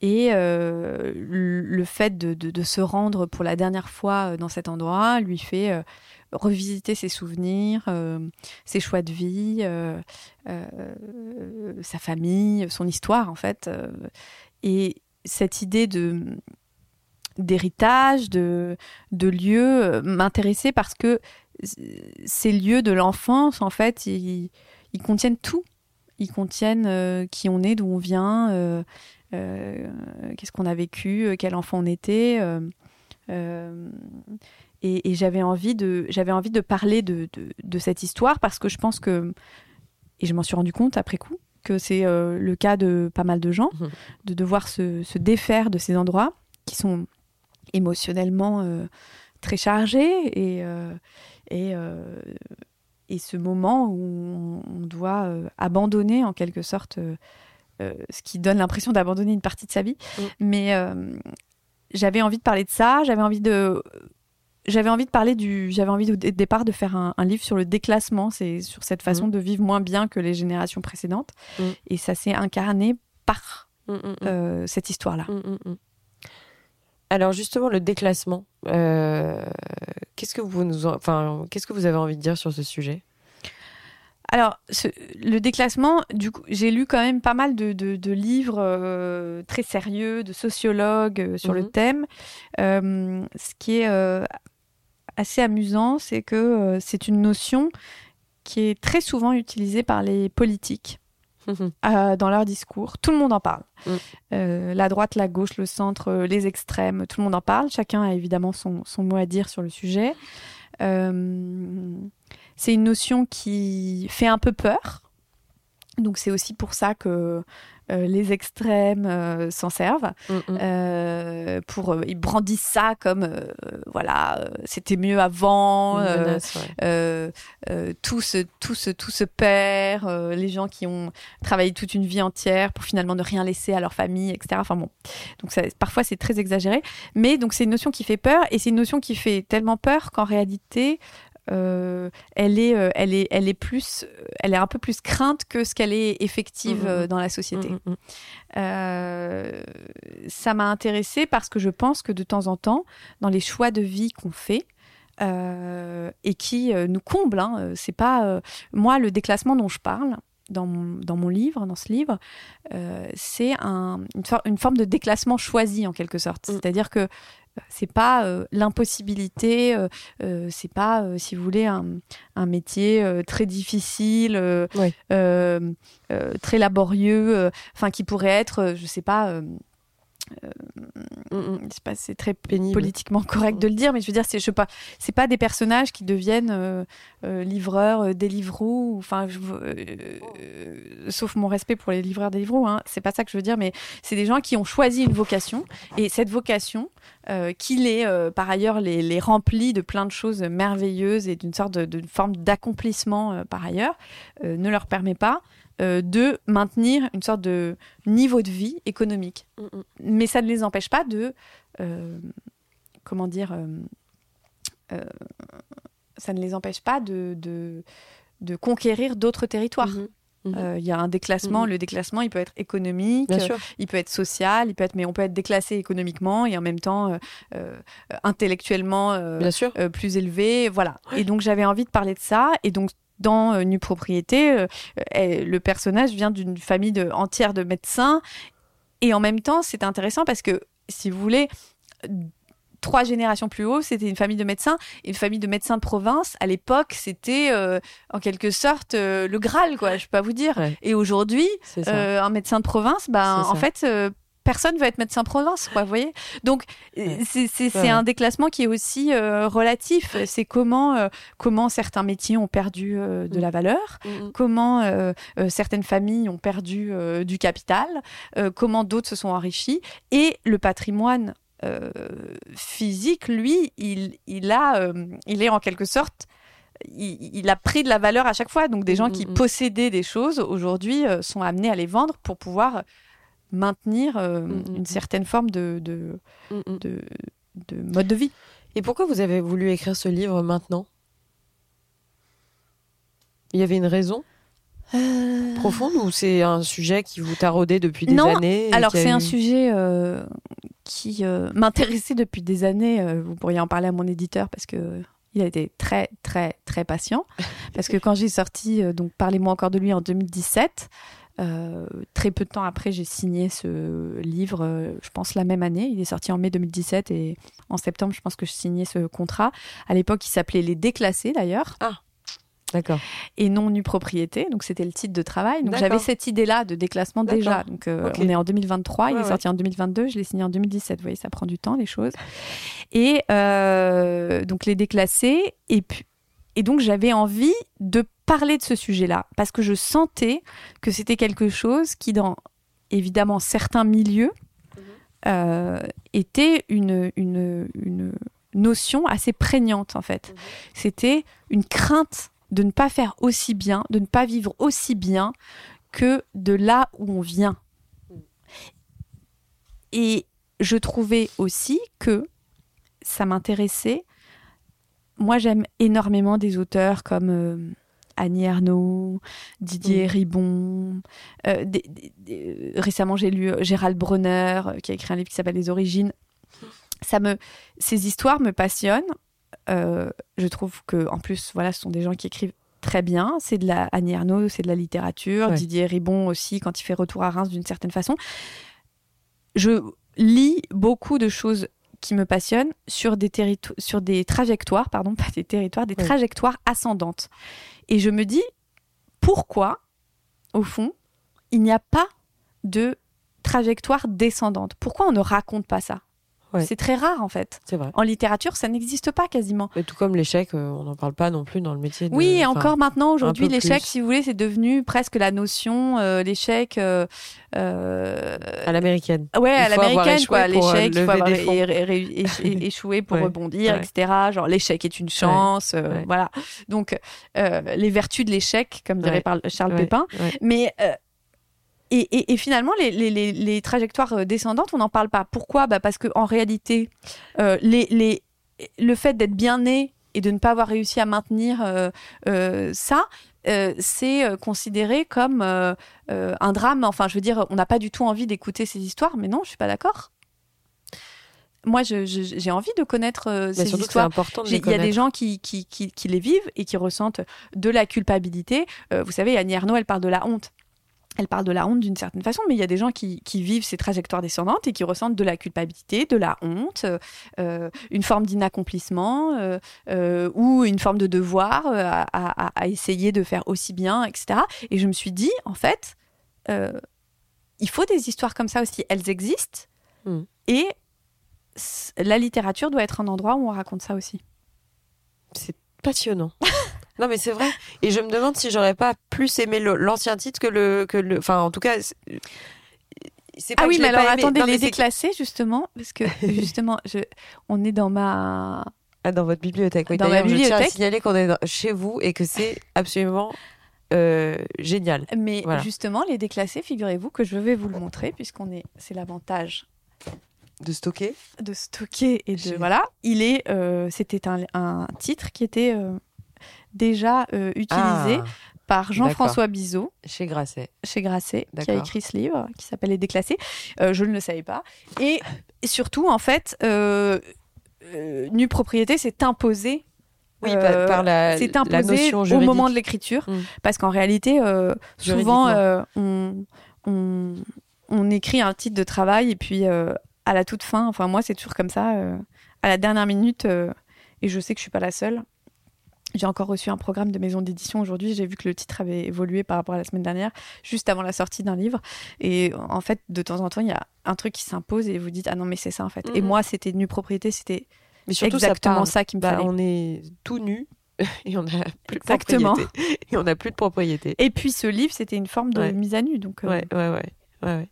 Et le fait de, de, se rendre pour la dernière fois dans cet endroit lui fait revisiter ses souvenirs, euh, ses choix de vie, euh, euh, sa famille, son histoire en fait. et cette idée de d'héritage, de, de lieu m'intéressait parce que ces lieux de l'enfance, en fait, ils, contiennent tout. Ils contiennent qui on est, d'où on vient, qu'est-ce qu'on a vécu, quel enfant on était. Et, j'avais envie de j'avais envie de parler de, de, cette histoire parce que je pense que et je m'en suis rendu compte après coup que c'est euh, le cas de pas mal de gens mmh. de devoir se, se, défaire de ces endroits qui sont émotionnellement euh, très chargés et euh, et, et ce moment où on, doit abandonner en quelque sorte ce qui donne l'impression d'abandonner une partie de sa vie mmh. mais j'avais envie de parler de ça j'avais envie de j'avais envie de parler du. J'avais envie au départ de faire un, livre sur le déclassement, c'est sur cette façon mmh. de vivre moins bien que les générations précédentes. Mmh. Et ça s'est incarné par mmh, euh, cette histoire-là.
Alors justement, le déclassement, euh, qu'est-ce que vous nous, enfin, qu'est-ce que vous avez envie de dire sur ce sujet?
Alors, le déclassement, du coup, j'ai lu quand même pas mal de, livres euh, très sérieux, de sociologues sur le thème. ce qui est assez amusant, c'est que euh, c'est une notion qui est très souvent utilisée par les politiques. Euh, dans leur discours. Tout le monde en parle. Mm. Euh, la droite, la gauche, le centre, les extrêmes, tout le monde en parle. Chacun a évidemment son, son mot à dire sur le sujet. c'est une notion qui fait un peu peur. Donc c'est aussi pour ça que euh, les extrêmes euh, s'en servent. Mm, mm. Euh, pour, ils brandissent ça comme voilà, c'était mieux avant. tout, se, tout, se, tout se perd. les gens qui ont travaillé toute une vie entière pour finalement ne rien laisser à leur famille, etc. Enfin bon, donc ça, parfois c'est très exagéré, mais donc c'est une notion qui fait peur et c'est une notion qui fait tellement peur qu'en réalité euh, elle est, euh, elle est, elle est plus, elle est un peu plus crainte que ce qu'elle est effective mmh, mmh, mmh. dans la société. Euh, ça m'a intéressée parce que je pense que de temps en temps, dans les choix de vie qu'on fait, et qui nous comblent. Hein, c'est pas moi le déclassement dont je parle dans mon, dans mon livre, dans ce livre, c'est un, une, une, forme de déclassement choisi en quelque sorte. C'est-à-dire que c'est pas euh, l'impossibilité, euh, euh, c'est pas, si vous voulez, un, métier très difficile, très laborieux, enfin qui pourrait être, je sais pas Mm, mm. c'est très Pénible. politiquement correct de le dire, mais je veux dire, c'est je pas, c'est pas des personnages qui deviennent euh, euh, livreurs, euh, délivrous, enfin, sauf mon respect pour les livreurs, délivrous, hein, c'est pas ça que je veux dire, mais c'est des gens qui ont choisi une vocation et cette vocation, qui les, par ailleurs, les, les, remplit de plein de choses merveilleuses et d'une sorte de, forme d'accomplissement par ailleurs, ne leur permet pas euh, de maintenir une sorte de niveau de vie économique. Mm, mm. Mais ça ne les empêche pas de, euh, comment dire, euh, ça ne les empêche pas de, de, conquérir d'autres territoires. Mm-hmm. Mm-hmm. Il y a un déclassement. Mm-hmm. Le déclassement, il peut être économique, il peut être social, il peut être, mais on peut être déclassé économiquement et en même temps intellectuellement plus élevé. Voilà. Et donc j'avais envie de parler de ça. Et donc dans euh, Nu Propriété, euh, le personnage vient d'une famille de, entière de médecins. Et en même temps, c'est intéressant parce que, si vous voulez, trois générations plus haut, c'était une famille de médecins. une famille de médecins de province, à l'époque, c'était euh, en quelque sorte le Graal, quoi, je peux pas vous dire. Et aujourd'hui, un médecin de province, ben, en fait, personne veut être médecin province, quoi, vous voyez. Donc c'est un déclassement qui est aussi euh, relatif. C'est comment euh, comment certains métiers ont perdu euh, de mm. la valeur, mm, mm. comment certaines familles ont perdu du capital, comment d'autres se sont enrichis et le patrimoine physique, lui, il, il a il est en quelque sorte il, a pris de la valeur à chaque fois. Donc des gens qui possédaient des choses aujourd'hui sont amenés à les vendre pour pouvoir maintenir euh, mm, mm, une mm. certaine forme de, de, de mode de vie.
Et pourquoi vous avez voulu écrire ce livre maintenant? Il y avait une raison
Euh,
profonde ou c'est un sujet qui vous taraudait depuis des
Non,
années
Alors c'est un sujet euh, qui m'intéressait depuis des années. Vous pourriez en parler à mon éditeur parce que il a été très très très patient. Parce que quand j'ai sorti euh, donc parlez-moi encore de lui en 2017. Euh, très peu de temps après, j'ai signé ce livre, euh, je pense la même année. Il est sorti en mai 2017 et en septembre, je pense que je signais ce contrat. À l'époque, il s'appelait Les Déclassés d'ailleurs
D'accord.
et non nue propriété. Donc c'était le titre de travail. Donc j'avais cette idée-là de déclassement déjà. Donc euh, on est en 2023, il est
ouais.
sorti en 2022, je l'ai signé en 2017. Vous voyez, ça prend du temps les choses. Et euh, donc les déclassés. Et puis et donc j'avais envie de parler de ce sujet-là parce que je sentais que c'était quelque chose qui dans évidemment certains milieux euh, était une, une, une notion assez prégnante en fait. C'était une crainte de ne pas faire aussi bien, de ne pas vivre aussi bien que de là où on vient. Et je trouvais aussi que ça m'intéressait. Moi, j'aime énormément des auteurs comme euh, Annie Ernaux, Didier
Mm.
Ribon. Euh, des- des- des- récemment, j'ai lu euh, Gérald Bronner, euh, qui a écrit un livre qui s'appelle Les Origines. Ça me, ces histoires me passionnent. Euh, je trouve que, en plus, voilà, ce sont des gens qui écrivent très bien. C'est de la Annie Ernaux, c'est de la littérature.
Ouais.
Didier Ribon aussi, quand il fait Retour à Reims, d'une certaine façon. Je lis beaucoup de choses qui me passionnent sur des, sur des trajectoires, pardon, pas des territoires, des trajectoires ascendantes. Et je me dis, pourquoi, au fond, il n'y a pas de trajectoire descendante? Pourquoi on ne raconte pas ça?
Ouais.
C'est très rare, en fait.
C'est vrai.
En littérature, ça n'existe pas quasiment.
Tout comme l'échec, euh, on n'en parle pas non plus dans le métier. De...
Oui, et encore maintenant, aujourd'hui, l'échec, si vous voulez, c'est devenu presque la notion, euh, l'échec, euh,
à l'américaine.
ouais, à
il
l'américaine, quoi. L'échec, il faut avoir échoué pour
Ouais,
rebondir,
ouais.
etc. Genre, l'échec est une chance, voilà. Donc, les vertus de l'échec, comme dirait Charles Pépin. Mais et, et- et finalement, les, les- les- les trajectoires euh, descendantes, on n'en parle pas. Pourquoi? Bah Parce qu'en réalité, euh, le fait d'être bien né et de ne pas avoir réussi à maintenir euh, euh, ça, c'est considéré comme un drame. Enfin, je veux dire, on n'a pas du tout envie d'écouter ces histoires, mais non, je suis pas d'accord. Moi, j'ai envie de connaître ces histoires.
important
Il y a des gens qui, qui, qui, qui les vivent et qui ressentent de la culpabilité. Vous savez, Annie Ernaux, elle parle de la honte. Elle parle de la honte d'une certaine façon, mais il y a des gens qui, qui vivent ces trajectoires descendantes et qui ressentent de la culpabilité, de la honte, euh, une forme d'inaccomplissement euh, euh, ou une forme de devoir à, à- à essayer de faire aussi bien, etc. Et je me suis dit, en fait, il faut des histoires comme ça aussi. Elles existent
Mm.
et la littérature doit être un endroit où on raconte ça aussi.
C'est passionnant. non, mais c'est vrai. Et je me demande si j'aurais pas plus aimé l'ancien titre que le, que le. Enfin, en tout cas. pas
Ah oui, mais alors
aimé.
attendez,
Non, mais
les déclasser justement, parce que justement, je, on est dans ma.
Ah, dans votre bibliothèque. Oui,
Dans ma
d'ailleurs, je tiens à
bibliothèque.
signaler qu'on est dans- chez vous et que c'est absolument euh, génial.
Mais
Voilà.
justement, les déclassés, figurez-vous que je vais vous le montrer, puisqu'on est, c'est l'avantage
De stocker.
de stocker et de voilà. Il est, euh, c'était un, un titre qui était euh, déjà euh, utilisé
Ah,
par Jean-François Bizot
chez Grasset.
chez Grasset, qui a écrit ce livre qui s'appelle Les Déclassés. Euh, je ne le savais pas. Et surtout, en fait, euh, euh, nue propriété s'est imposé.
Oui, par, par la,
imposé
notion
au
juridique.
moment de l'écriture,
Mm.
parce qu'en réalité, souvent, on, on, on écrit un titre de travail et puis à la toute fin, enfin moi c'est toujours comme ça, à la dernière minute, et je sais que je suis pas la seule. J'ai encore reçu un programme de maison d'édition aujourd'hui. J'ai vu que le titre avait évolué par rapport à la semaine dernière, juste avant la sortie d'un livre. Et en fait, de temps en temps, il y a un truc qui s'impose et vous dites ah non mais c'est ça en fait. Et
Mhm.
moi, c'était nue propriété, c'était
Mais surtout,
exactement
ça,
ça, qui me
Bah, on est tout nu et on a plus de
Exactement.
propriété. Et on n'a plus de propriété.
Et puis ce livre, c'était une forme de
Ouais.
mise à nu. Donc, euh,
Ouais, ouais, ouais. ouais, ouais.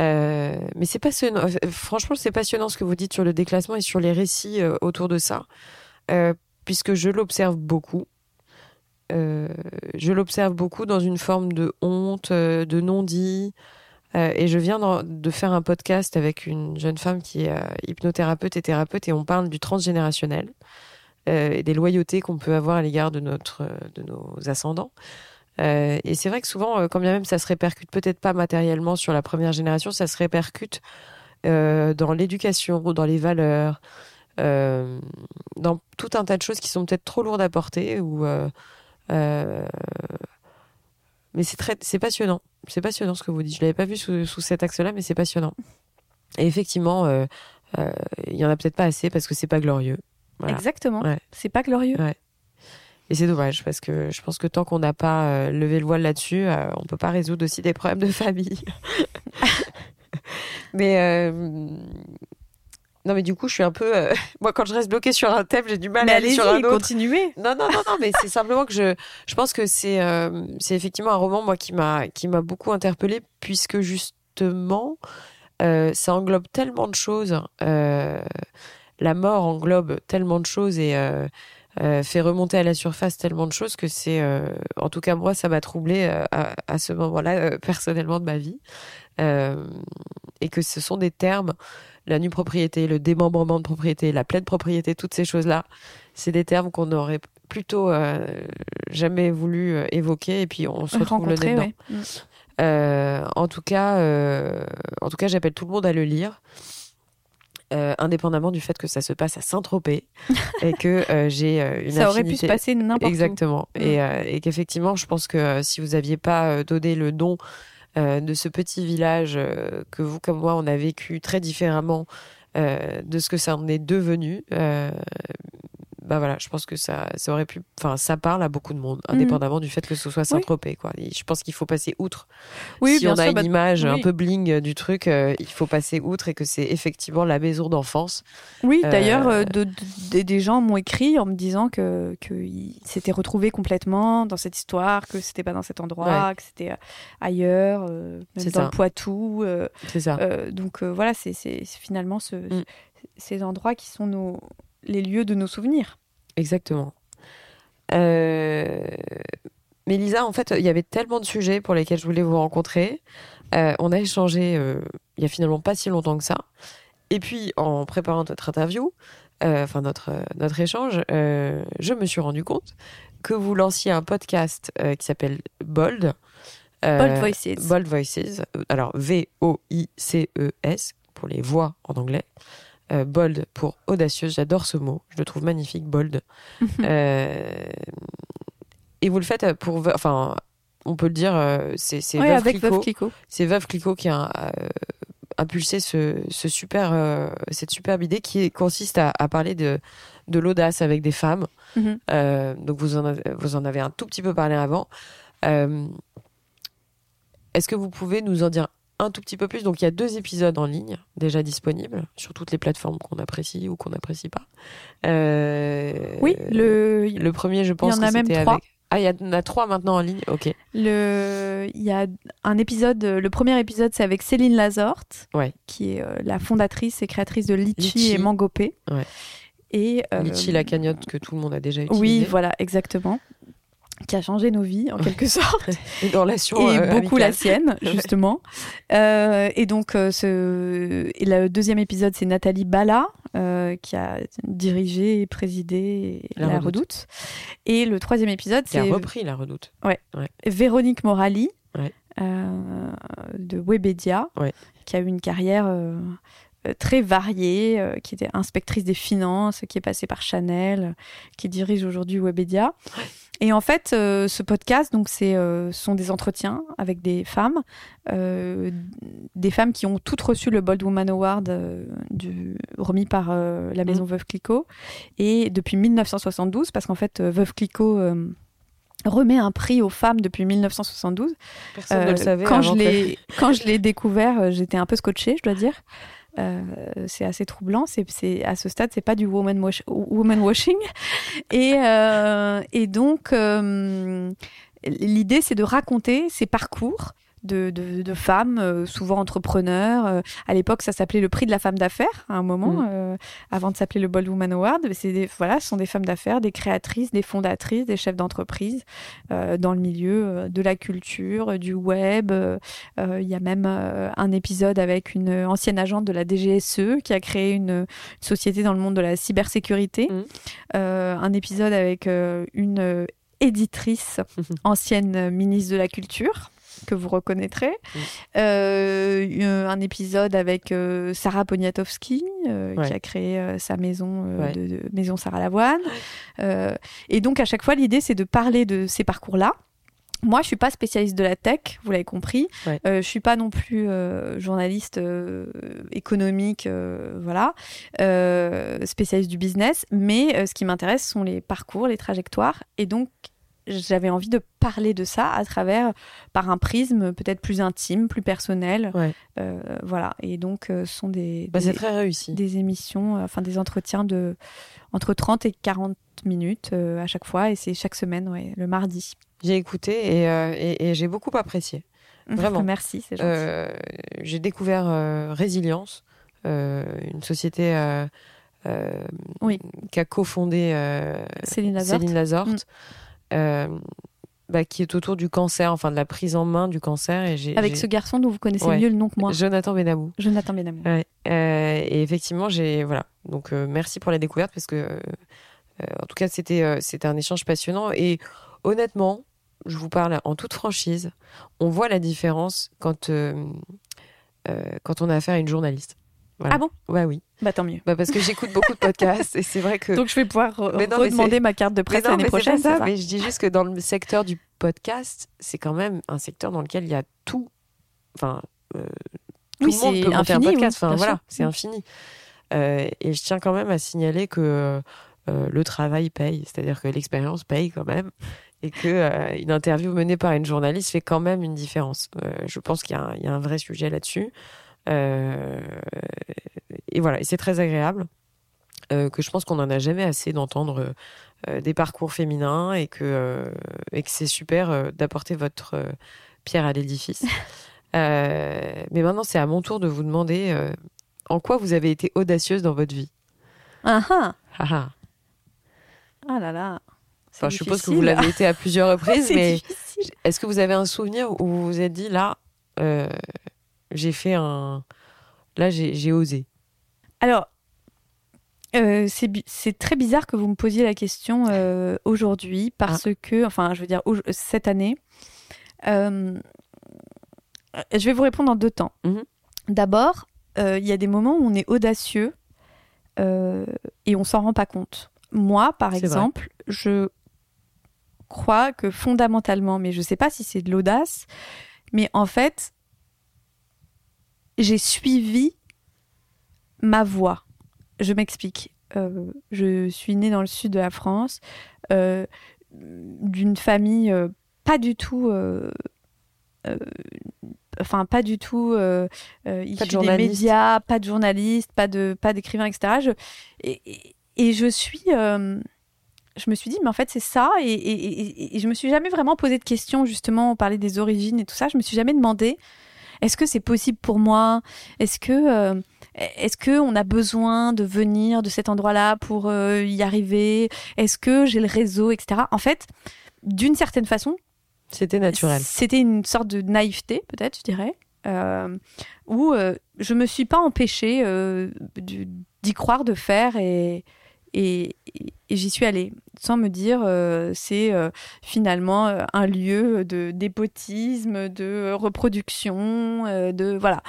Euh, mais c'est passionnant. Franchement, c'est passionnant ce que vous dites sur le déclassement et sur les récits euh, autour de ça, Euh, puisque je l'observe beaucoup. Euh, je l'observe beaucoup dans une forme de honte, euh, de non-dit, Euh, et je viens de, faire un podcast avec une jeune femme qui est hypnothérapeute et thérapeute et on parle du transgénérationnel et des loyautés qu'on peut avoir à l'égard de, notre, de nos ascendants. Et c'est vrai que souvent, quand bien même ça se répercute peut-être pas matériellement sur la première génération, ça se répercute dans l'éducation, dans les valeurs, euh, dans tout un tas de choses qui sont peut-être trop lourdes à porter. Ou, euh, euh, mais c'est très, c'est passionnant. C'est passionnant ce que vous dites. Je l'avais pas vu sous, sous cet axe-là, mais c'est passionnant. Et effectivement, il y en a peut-être pas assez parce que c'est pas glorieux. Voilà.
Exactement.
Ouais.
C'est pas glorieux.
Et c'est dommage parce que je pense que tant qu'on n'a pas levé le voile là-dessus, on peut pas résoudre aussi des problèmes de famille. mais euh, non, mais du coup, je suis un peu. euh, Moi, quand je reste bloquée sur un thème, j'ai du mal
Mais
à aller sur un autre.
continuez.
Non, non, non, non, mais c'est simplement que je, je pense que c'est, euh, c'est effectivement un roman moi qui m'a, qui m'a beaucoup interpellée puisque justement, euh, ça englobe tellement de choses. euh, la mort englobe tellement de choses et fait remonter à la surface tellement de choses que c'est, en tout cas moi, ça m'a troublée à, à ce moment-là personnellement de ma vie et que ce sont des termes, la nue propriété, le démembrement de propriété, la pleine propriété, toutes ces choses-là, c'est des termes qu'on aurait plutôt euh, jamais voulu euh, évoquer et puis on se retrouve le nez dedans.
ouais. Mm.
Euh, en tout cas, en tout cas, j'appelle tout le monde à le lire. indépendamment du fait que ça se passe à Saint-Tropez et que j'ai une
Ça aurait pu se passer n'importe où.
Exactement.
Mm.
Et, et qu'effectivement, je pense que si vous aviez pas donné le nom euh, de ce petit village euh, que vous comme moi on a vécu très différemment euh, de ce que ça en est devenu, bah voilà, je pense que ça, ça aurait pu, enfin, ça parle à beaucoup de monde,
Mhm.
indépendamment du fait que ce soit Saint-Tropez, quoi. Et je pense qu'il faut passer outre.
Oui,
si on a
sûr,
une
bah,
image un peu bling du truc, euh, il faut passer outre et que c'est effectivement la maison d'enfance.
Oui,
Euh,
d'ailleurs, euh, de- de- des- gens m'ont écrit en me disant que qu'ils s'étaient retrouvés complètement dans cette histoire, que c'était pas dans cet endroit, que c'était ailleurs, même
C'est
dans
ça.
le Poitou.
C'est ça.
donc voilà, c'est finalement ce-
Mm.
ces endroits qui sont nos, les lieux de nos souvenirs.
Exactement. Euh, Mais Lisa, en fait, il y avait tellement de sujets pour lesquels je voulais vous rencontrer. Euh, on a échangé euh, il y a finalement pas si longtemps que ça. Et puis, en préparant notre interview, enfin notre, notre échange, je me suis rendu compte que vous lanciez un podcast qui s'appelle Bold.
Bold Voices.
Bold Voices. Alors, V-O-I-C-E-S, pour les voix en anglais. Euh, bold pour audacieuse, j'adore ce mot, je le trouve magnifique, bold. Euh, et vous le faites pour, Veu- enfin, on peut le dire, euh, c'est c'est
Ouais,
Veuve
avec
Clicquot. C'est Veuve Clicquot qui a euh, impulsé ce, ce super, euh, cette superbe idée qui consiste à, à parler de, de l'audace avec des femmes.
Mhm.
Euh, donc vous en, avez, vous en avez un tout petit peu parlé avant. Euh, Est-ce que vous pouvez nous en dire un tout petit peu plus Donc il y a deux épisodes en ligne déjà disponibles sur toutes les plateformes qu'on apprécie ou qu'on n'apprécie pas. Euh,
Oui, le,
le premier, je pense
en
que
a même trois.
avec. Ah, il y en a trois maintenant en ligne. Ok.
Le, il y a un épisode, le premier épisode, c'est avec Céline Lazorte,
Ouais.
qui est euh, la fondatrice et créatrice de Litchi,
Litchi.
et Mangopé.
Ouais.
Et euh,
Litchi la cagnotte que tout le monde a déjà utilisée.
Oui, voilà, exactement. Qui a changé nos vies en quelque sorte.
Et dans relation
et
euh,
beaucoup la sienne, justement. Euh, et donc, euh, ce... et le deuxième épisode, c'est Nathalie Bala, euh, qui a dirigé et présidé
La
La,
Redoute.
Redoute. Et le troisième épisode,
Qui a
c'est
repris la redoute.
Véronique Morali,
Ouais.
de Webedia,
Ouais.
qui a eu une carrière très variée, euh, qui était inspectrice des finances, qui est passée par Chanel, euh, qui dirige aujourd'hui Webedia. Et en fait, euh, ce podcast, donc, c'est, euh, ce sont des entretiens avec des femmes, euh, des femmes qui ont toutes reçu le Bold Woman Award euh, du, remis par euh, la maison Veuve Clicquot. Et depuis 1972, parce qu'en fait, euh, Veuve Clicquot euh, remet un prix aux femmes depuis 1972.
Personne ne
Euh,
le savait.
quand, je l'ai, quand je l'ai découvert, euh, j'étais un peu scotchée, je dois dire. Euh, c'est assez troublant. C'est, à ce stade, c'est pas du woman washing. Et, euh, et donc, euh, l'idée, c'est de raconter ces parcours de, de, de femmes, euh, souvent entrepreneurs. Euh, à l'époque, ça s'appelait le prix de la femme d'affaires, à un moment,
Mm.
euh, avant de s'appeler le Bold Woman Award. C'est des, voilà, ce sont des femmes d'affaires, des créatrices, des fondatrices, des chefs d'entreprise dans le milieu de la culture, du web. Il y a même un épisode avec une ancienne agente de la DGSE qui a créé une, une société dans le monde de la cybersécurité.
Mm.
Euh, un épisode avec euh, une éditrice, ancienne ministre de la Culture que vous reconnaîtrez. Euh, un épisode avec euh, Sarah Poniatowski, euh,
Ouais.
qui a créé sa maison,
Ouais.
de, de- maison Sarah Lavoine. Et donc, à chaque fois, l'idée, c'est de parler de ces parcours-là. Moi, je suis pas spécialiste de la tech, vous l'avez compris.
Ouais.
Euh, je suis pas non plus euh, journaliste euh, économique, voilà, spécialiste du business. Mais ce qui m'intéresse sont les parcours, les trajectoires. Et donc, j'avais envie de parler de ça à travers, par un prisme peut-être plus intime, plus personnel.
Ouais.
Euh, voilà. Et donc, euh, ce sont des,
Bah,
des,
très réussi.
des émissions, euh, enfin des entretiens de entre 30 et 40 minutes à chaque fois. Et c'est chaque semaine, ouais, le mardi.
J'ai écouté et, et- et j'ai beaucoup apprécié. Vraiment.
Merci, c'est gentil.
Euh, j'ai découvert euh, Résilience, euh, une société
Oui.
qu'a cofondée
Céline Lazorte.
Céline Lazorte,
Mm.
Euh, bah, qui est autour du cancer, enfin de la prise en main du cancer. Et j'ai,
Avec ce garçon dont vous connaissez
Ouais.
mieux le nom que moi,
Jonathan Benamou.
Jonathan Benamou.
Ouais. Euh, et effectivement, j'ai voilà. Donc euh, merci pour la découverte parce que euh, en tout cas c'était c'était un échange passionnant et honnêtement, je vous parle en toute franchise, on voit la différence quand quand on a affaire à une journaliste. Voilà.
Ah bon?
Ouais oui.
Bah tant mieux.
Bah, parce que j'écoute beaucoup de podcasts et c'est vrai que
Donc je vais pouvoir re-
non,
redemander ma carte de presse l'année
c'est
prochaine.
ça, mais je dis juste que dans le secteur du podcast, c'est quand même un secteur dans lequel il y a tout. Enfin, euh, tout
Oui,
le monde peut monter un
infini, oui,
podcast. enfin, voilà, c'est
Mm.
infini. Euh, et je tiens quand même à signaler que euh, le travail paye, c'est-à-dire que l'expérience paye quand même, et que euh, une interview menée par une journaliste fait quand même une différence. Euh, je pense qu'il un- y a un vrai sujet là-dessus. Euh, et voilà, et c'est très agréable. euh, que je pense qu'on n'en a jamais assez d'entendre euh, des parcours féminins et que, et que c'est super d'apporter votre pierre à l'édifice. Mais maintenant, c'est à mon tour de vous demander en quoi vous avez été audacieuse dans votre vie.
Ah ah
Ah ah.
Ah là là.
Enfin, je suppose que vous l'avez été à plusieurs reprises, mais est-ce que vous avez un souvenir où vous vous êtes dit là, euh, j'ai fait un. Là, j'ai osé.
Alors, euh, c'est très bizarre que vous me posiez la question euh, aujourd'hui parce
Ah.
que, enfin, je veux dire, cette année, euh, je vais vous répondre en deux temps.
Mhm.
D'abord, euh, il y a des moments où on est audacieux et on s'en rend pas compte. Moi, par
vrai.
exemple, je crois que fondamentalement, mais je sais pas si c'est de l'audace, mais en fait, j'ai suivi ma voix. Je m'explique. Euh, je suis née dans le sud de la France, euh, d'une famille euh, pas du tout. Enfin, pas du tout issue des médias, pas de journaliste, pas de pas d'écrivain, etc. Je- et, et- et je suis, je me suis dit, mais en fait c'est ça, et- et je me suis jamais vraiment posé de questions justement. On parlait des origines et tout ça. Je me suis jamais demandé, est-ce que c'est possible pour moi? Est-ce que euh, est-ce que on a besoin de venir de cet endroit-là pour euh, y arriver? Est-ce que j'ai le réseau, etc. En fait, d'une certaine façon,
C'était naturel.
c'était une sorte de naïveté, peut-être, je dirais, euh, où je me suis pas empêchée d'y croire, de faire, et, et, et j'y suis allée, sans me dire euh, c'est euh, finalement euh, un lieu de d'épotisme, de reproduction, euh, de voilà.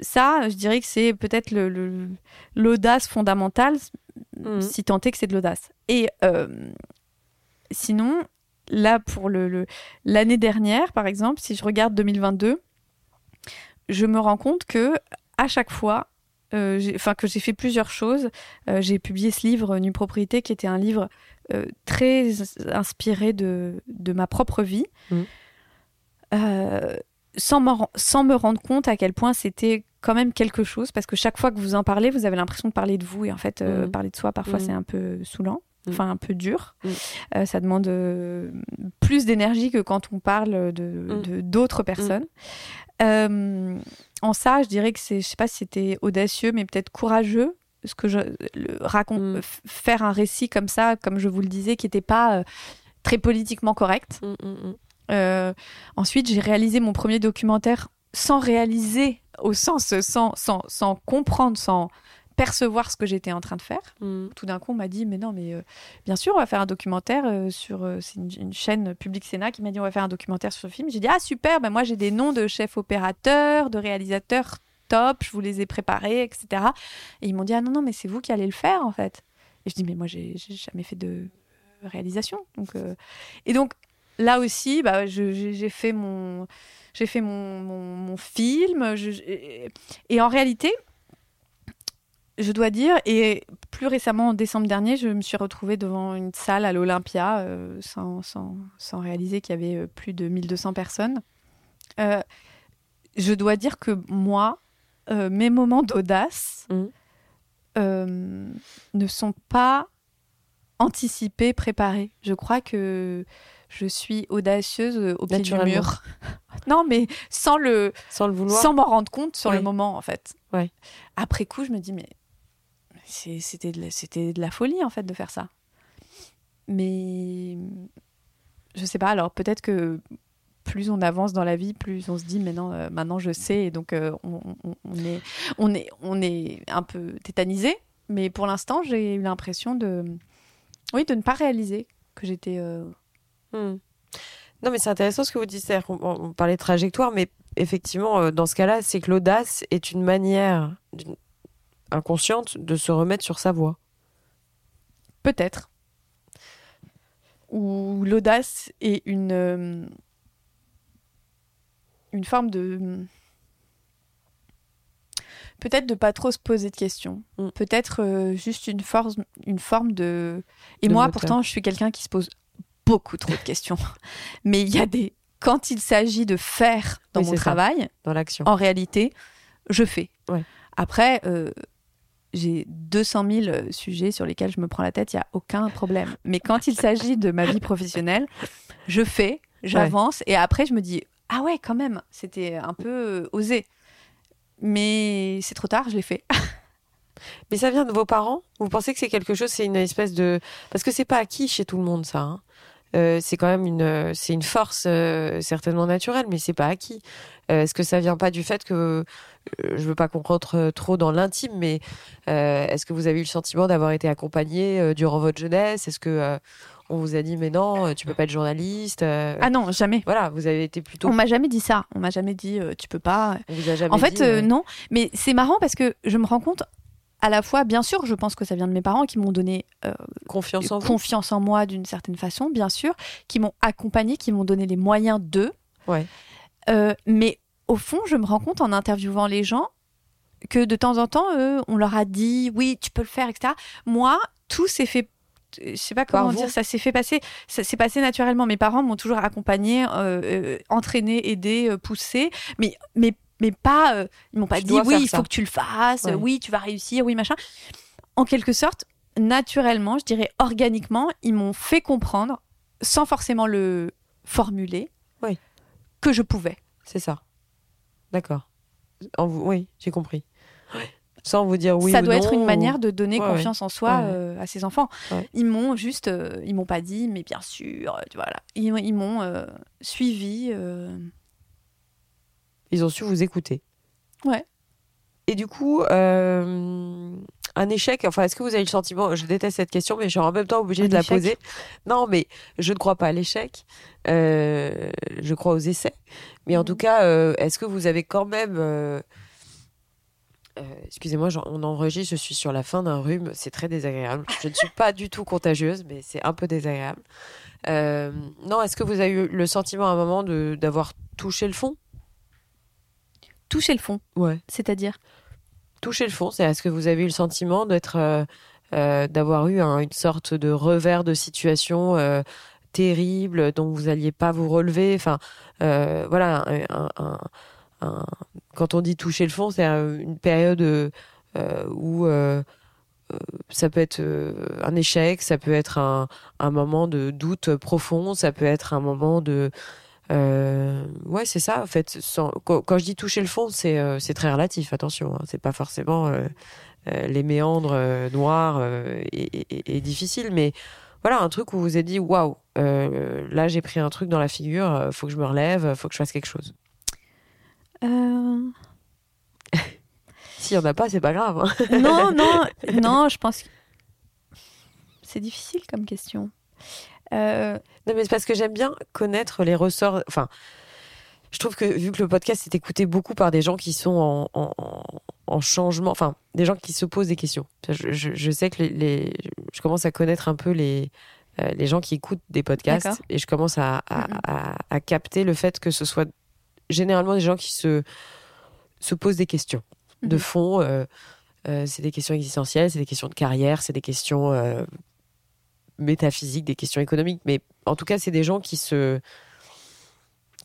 Ça, je dirais que c'est peut-être le- le- l'audace fondamentale,
Mhm.
si tant est que c'est de l'audace. Et sinon, là, pour le- le, l'année dernière, par exemple, si je regarde 2022, je me rends compte que à chaque fois, enfin que j'ai fait plusieurs choses. Euh, j'ai publié ce livre Nu propriété, qui était un livre euh, très inspiré de, de ma propre vie. Euh, sans, ren- sans me rendre compte à quel point c'était quand même quelque chose, parce que chaque fois que vous en parlez, vous avez l'impression de parler de vous, et en fait, euh,
Mhm.
parler de soi, parfois,
Mhm.
c'est un peu saoulant. enfin un peu dur. Ça demande plus d'énergie que quand on parle de d'autres personnes. En ça, je dirais que c'est, je sais pas si c'était audacieux, mais peut-être courageux ce que je raconte, faire un récit comme ça, comme je vous le disais, qui n'était pas très politiquement correct. Euh, ensuite, j'ai réalisé mon premier documentaire sans réaliser, au sens sans, sans, sans comprendre, sans percevoir ce que j'étais en train de faire.
Mm.
Tout d'un coup, on m'a dit, mais non, mais euh, bien sûr, on va faire un documentaire euh, sur... c'est une, chaîne Public Sénat qui m'a dit, on va faire un documentaire sur ce film. J'ai dit, ah super, ben moi j'ai des noms de chefs opérateurs, de réalisateurs top, je vous les ai préparés, etc. Et ils m'ont dit, ah non, non, mais c'est vous qui allez le faire, en fait. Et je dis, mais moi, j'ai jamais fait de réalisation. Donc, Et donc, là aussi, bah, j'ai fait mon, j'ai fait mon, mon, film. et, en réalité, je dois dire, et plus récemment, en décembre dernier, je me suis retrouvée devant une salle à l'Olympia, euh, sans, sans, sans, réaliser qu'il y avait euh, plus de 1200 personnes. Euh, je dois dire que moi, mes moments d'audace
mmh.
ne sont pas anticipés, préparés. Je crois que je suis audacieuse au pied du mur. non, mais sans le,
sans le vouloir,
sans m'en rendre compte sur le moment, en fait.
Ouais.
Après coup, je me dis, mais c'était de, c'était de la folie, en fait, de faire ça. Mais je sais pas, alors peut-être que plus on avance dans la vie, plus on se dit, mais euh, maintenant je sais, et donc euh, on, est, on, est, on est un peu tétanisé. Mais pour l'instant, j'ai eu l'impression de, oui, de ne pas réaliser que j'étais
Hmm. Non, mais c'est intéressant ce que vous dites. On, parlait de trajectoire, mais effectivement, euh, dans ce cas-là, c'est que l'audace est une manière inconsciente de se remettre sur sa voie.
Peut-être. Ou l'audace est une, euh, une forme de. Peut-être de pas trop se poser de questions.
Hmm.
Peut-être euh, juste une, force, une forme de. Et moi, pourtant, je suis quelqu'un qui se pose beaucoup trop de questions. Mais il y a des. Quand il s'agit de faire dans mon travail,
dans l'action,
en réalité, je fais.
Ouais.
Après, euh, j'ai 200 000 sujets sur lesquels je me prends la tête, il n'y a aucun problème. Mais quand il s'agit de ma vie professionnelle, je fais, j'avance, et après, je me dis Ah ouais, quand même, c'était un peu euh, osé. Mais c'est trop tard, je l'ai fait.
Mais ça vient de vos parents? Vous pensez que c'est quelque chose, c'est une espèce de... Parce que c'est pas acquis chez tout le monde, ça. Hein. Euh, c'est quand même une, euh, c'est une force euh, certainement naturelle, mais c'est pas acquis. est-ce que ça vient pas du fait que je veux pas qu'on rentre trop dans l'intime, mais est-ce que vous avez eu le sentiment d'avoir été accompagné durant votre jeunesse? Est-ce que on vous a dit mais non, tu peux pas être journaliste
Ah non, jamais.
Voilà, vous avez été plutôt.
On m'a jamais dit ça. On m'a jamais dit tu peux pas.
On vous a jamais
en fait, non. Mais c'est marrant parce que je me rends compte à la fois, bien sûr, je pense que ça vient de mes parents qui m'ont donné
euh, confiance, en,
confiance en moi d'une certaine façon, bien sûr, qui m'ont accompagné, qui m'ont donné les moyens d'eux.
Ouais.
Euh, mais au fond, je me rends compte en interviewant les gens que de temps en temps, on leur a dit oui, tu peux le faire, etc. Moi, tout s'est fait je sais pas comment dire, ça s'est fait passer, ça s'est passé naturellement. Mes parents m'ont toujours accompagné, euh, entraîné, aidé, poussé, mais mais mais pas, euh, ils m'ont pas dit oui, il faut que tu le fasses, oui, tu vas réussir, oui, machin. En quelque sorte, naturellement, je dirais organiquement, ils m'ont fait comprendre, sans forcément le formuler,
oui.
que je pouvais.
C'est ça. D'accord. Oui, j'ai compris. Sans vous dire oui
ça
doit
être une manière de donner confiance en soi euh, à ses enfants. Ils m'ont juste, euh, ils m'ont pas dit, mais bien sûr, voilà. Ils, ils m'ont suivi
ils ont su vous écouter.
Ouais.
Et du coup, euh, un échec, enfin, est-ce que vous avez le sentiment, je déteste cette question, mais je suis en même temps obligée de la poser. Non, mais je ne crois pas à l'échec. Euh, je crois aux essais. Mais en mm. tout cas, euh, est-ce que vous avez quand même. Excusez-moi, on enregistre, je suis sur la fin d'un rhume, c'est très désagréable. Je ne suis pas du tout contagieuse, mais c'est un peu désagréable. non, est-ce que vous avez eu le sentiment à un moment d'avoir touché le fond?
Toucher le fond.
Ouais.
C'est-à-dire
Toucher le fond, c'est est-ce que vous avez eu le sentiment d'être, euh, euh, d'avoir eu une sorte de revers de situation euh, terrible dont vous alliez pas vous relever? Enfin, voilà, quand on dit toucher le fond, c'est une période où ça peut être un échec, ça peut être un, moment de doute profond, ça peut être un moment de ouais c'est ça en fait quand, je dis toucher le fond c'est c'est très relatif attention hein. c'est pas forcément les méandres noirs et, et, difficiles mais voilà un truc où vous vous êtes dit waouh là j'ai pris un truc dans la figure faut que je me relève faut que je fasse quelque chose
euh...
S'il n'y en a pas, c'est pas grave.
Hein. non, non, non, je pense que c'est difficile comme question.
Euh... Non, mais c'est parce que j'aime bien connaître les ressorts. Enfin, je trouve que vu que le podcast est écouté beaucoup par des gens qui sont en, en, changement, enfin, des gens qui se posent des questions. Je, je, sais que les, je commence à connaître un peu les, euh, les gens qui écoutent des podcasts et je commence à, à, à, capter le fait que ce soit généralement des gens qui se, se posent des questions de mhm. fond. Euh, euh, c'est des questions existentielles, c'est des questions de carrière, c'est des questions métaphysiques, des questions économiques. Mais en tout cas, c'est des gens qui se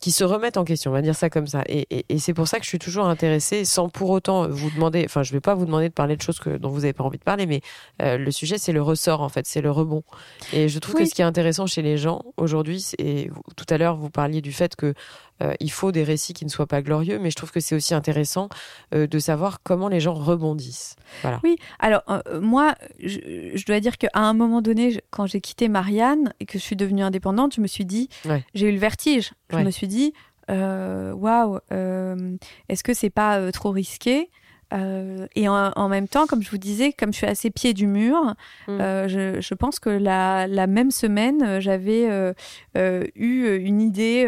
qui se remettent en question, on va dire ça comme ça. Et, c'est pour ça que je suis toujours intéressée, sans pour autant vous demander, enfin je ne vais pas vous demander de parler de choses que, dont vous n'avez pas envie de parler, mais euh, le sujet c'est le ressort en fait, c'est le rebond. Et je trouve que ce qui est intéressant chez les gens aujourd'hui, et tout à l'heure vous parliez du fait que euh, il faut des récits qui ne soient pas glorieux, mais je trouve que c'est aussi intéressant euh, de savoir comment les gens rebondissent. Voilà.
Oui, alors moi, je, dois dire qu'à un moment donné, quand j'ai quitté Marianne et que je suis devenue indépendante, je me suis dit, j'ai eu le vertige. Je me suis dit, euh, waouh, euh, est-ce que c'est pas euh, trop risqué? Et en, même temps, comme je vous disais, comme je suis assez pied du mur, mm. je, pense que la, même semaine, j'avais eu une idée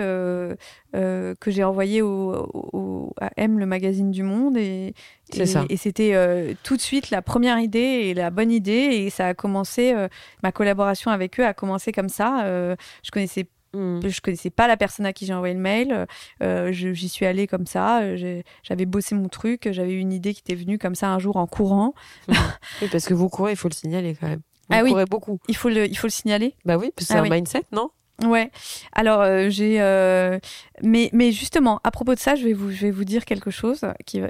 que j'ai envoyée au, à M, le magazine du Monde, et, et, c'était tout de suite la première idée et la bonne idée, et ça a commencé, ma collaboration avec eux a commencé comme ça. je connaissais Mm. Je connaissais pas la personne à qui j'ai envoyé le mail. Euh, j'y suis allée comme ça. Euh, j'avais bossé mon truc. J'avais une idée qui était venue comme ça un jour en courant.
Mm. oui, parce que vous courez, il faut le signaler quand même. Vous
ah
courez oui. beaucoup.
Il faut le, il faut le signaler.
Bah oui, parce que c'est ah un mindset, non?
Ouais. Alors euh, j'ai, mais mais justement à propos de ça, je vais vous je vais vous dire quelque chose qui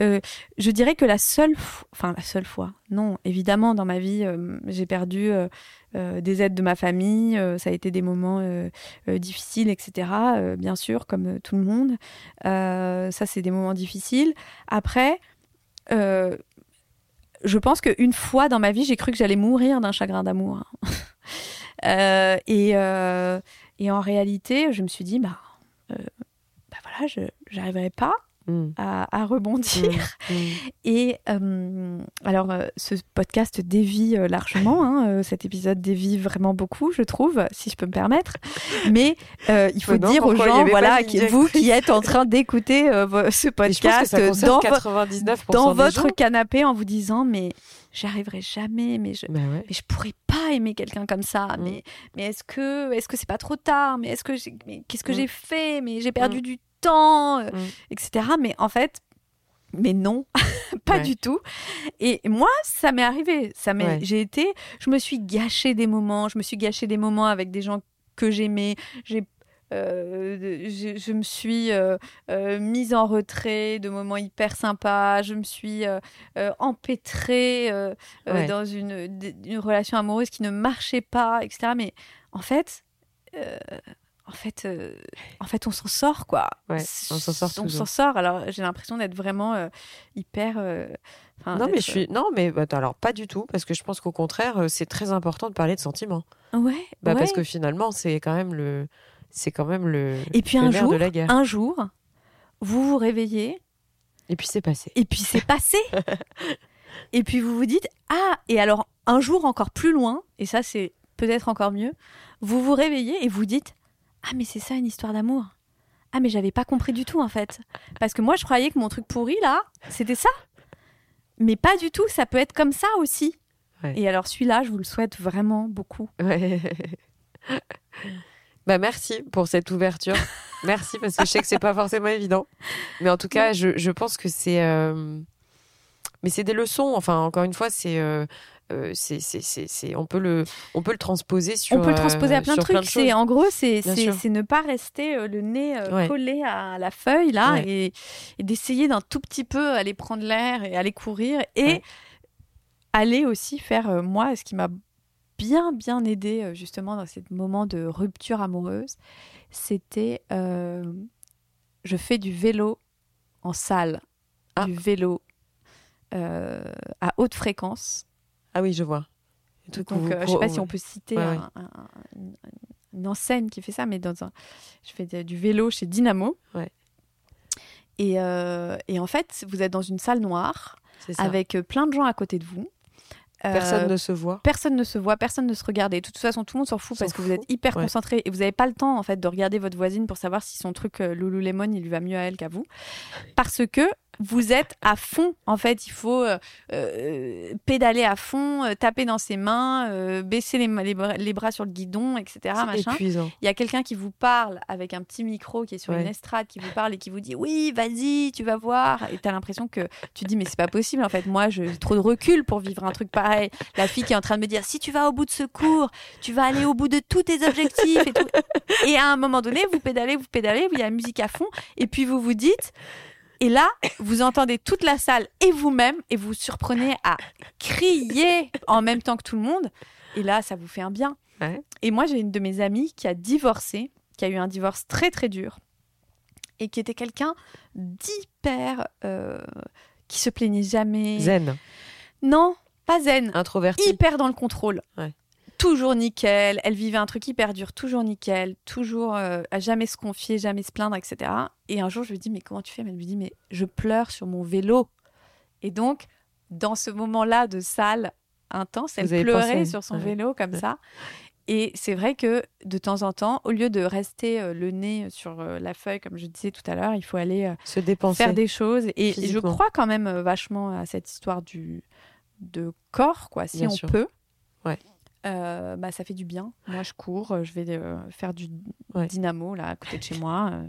euh, je dirais que la seule, enfin la seule fois, non, évidemment dans ma vie, euh, j'ai perdu euh, des aides de ma famille, ça a été des moments difficiles, etc. bien sûr, comme tout le monde, ça c'est des moments difficiles. Après, je pense qu'une fois dans ma vie, j'ai cru que j'allais mourir d'un chagrin d'amour. et, et en réalité, je me suis dit, bah, bah voilà, je n'arriverai pas Mm. à, rebondir. Mm. Mm. Et euh, alors, euh, ce podcast dévie euh, largement. Hein, cet épisode dévie vraiment beaucoup, je trouve, si je peux me permettre. Mais il faut dire aux gens, voilà, qui, vous qui êtes en train d'écouter ce podcast dans, dans votre canapé en vous disant, mais j'arriverai jamais, mais je, bah mais je pourrais pas aimer quelqu'un comme ça. Mais, mais est-ce que, est-ce que c'est pas trop tard Mais est-ce que, qu'est-ce que j'ai fait Mais j'ai perdu du temps, euh, mm. etc. Mais en fait, mais non, pas du tout. Et moi, ça m'est arrivé. Ça m'est, j'ai été, je me suis gâché des moments. Je me suis gâché des moments avec des gens que j'aimais. J'ai euh, je, me suis euh, mise en retrait de moments hyper sympas. Je me suis empêtrée dans une, une, relation amoureuse qui ne marchait pas, etc. Mais en fait, en fait, euh, en fait, on s'en sort, quoi.
Ouais, on s'en sort.
On s'en sort. Alors, j'ai l'impression d'être vraiment euh, hyper. Euh,
non, mais je suis. Non, mais bah, alors pas du tout, parce que je pense qu'au contraire, c'est très important de parler de sentiments.
Ouais.
Bah, Parce que finalement, c'est quand même le, c'est quand même le.
Et puis un jour, de la guerre. un jour, vous vous réveillez.
Et puis c'est passé.
Et puis c'est passé. et puis vous vous dites ah et alors un jour encore plus loin et ça c'est peut-être encore mieux, vous vous réveillez et vous dites ah, mais c'est ça une histoire d'amour. Ah, mais j'avais pas compris du tout en fait. Parce que moi, je croyais que mon truc pourri là, c'était ça. Mais pas du tout, ça peut être comme ça aussi. Et alors, celui-là, je vous le souhaite vraiment beaucoup.
bah, merci pour cette ouverture. merci parce que je sais que c'est pas forcément évident. Mais en tout cas, je, je pense que c'est. Euh, mais c'est des leçons. Enfin, encore une fois, c'est. Euh, euh, c'est, on peut le, on peut le transposer sur.
On peut le transposer à euh, plein de trucs. c'est en gros, c'est, ne pas rester euh, le nez collé à la feuille là et, d'essayer d'un tout petit peu aller prendre l'air et aller courir et aller aussi faire, moi, ce qui m'a bien, bien aidé justement dans ces moments de rupture amoureuse, c'était je fais du vélo en salle,
Ah.
du vélo euh, à haute fréquence.
Ah oui, je vois.
Donc,
Vous-
euh, je sais pas si on peut citer
Ouais,
un-
ouais.
un- un- une, enseigne qui fait ça, mais dans un, je fais du vélo chez Dynamo.
Ouais.
Et, euh, et en fait, vous êtes dans une salle noire avec euh, plein de gens à côté de vous. Euh,
Personne ne se voit.
personne ne se voit, personne ne se regarde. Et de toute façon, tout le monde s'en fout parce que vous êtes hyper
Ouais.
concentré et vous n'avez pas le temps en fait de regarder votre voisine pour savoir si son truc euh, Lululemon il lui va mieux à elle qu'à vous, parce que vous êtes à fond. En fait, il faut euh, euh, pédaler à fond, euh, taper dans ses mains, euh, baisser les, bras, les bras sur le guidon, etc. Machin.
épuisant.
Il y a quelqu'un qui vous parle avec un petit micro qui est sur
Ouais.
une estrade, qui vous parle et qui vous dit oui, vas-y, tu vas voir. Et tu as l'impression que tu dis mais c'est pas possible en fait. Moi, j'ai trop de recul pour vivre un truc pareil. La fille qui est en train de me dire si tu vas au bout de ce cours, tu vas aller au bout de tous tes objectifs et tout. Et à un moment donné, vous pédalez, vous pédalez, il y a la musique à fond et puis vous vous dites et là, vous entendez toute la salle et vous-même et vous surprenez à crier en même temps que tout le monde. Et là, ça vous fait un bien.
Ouais.
Et moi, j'ai une de mes amies qui a divorcé, qui a eu un divorce très très dur et qui était quelqu'un d'hyper euh, qui se plaignait jamais.
Zen,
Non, pas zen,
introverti.
hyper dans le contrôle.
Ouais.
Toujours nickel. Elle vivait un truc hyper dur, toujours nickel, toujours euh, à jamais se confier, jamais se plaindre, etc. Et un jour, je lui dis mais comment tu fais? Elle me dit mais je pleure sur mon vélo. Et donc, dans ce moment-là de salle intense, elle pleurait
pensé,
sur son
ouais.
vélo comme
Ouais.
ça. Et c'est vrai que de temps en temps, au lieu de rester euh, le nez sur euh, la feuille, comme je disais tout à l'heure, il faut aller euh,
Se dépenser.
faire des choses. Et, je crois quand même vachement à cette histoire du de corps, quoi. Si
Bien
on
sûr.
peut,
Ouais.
Euh, bah ça fait du bien. Moi, je cours, euh, je vais euh, faire du
Ouais.
dynamo là à côté de chez moi, euh,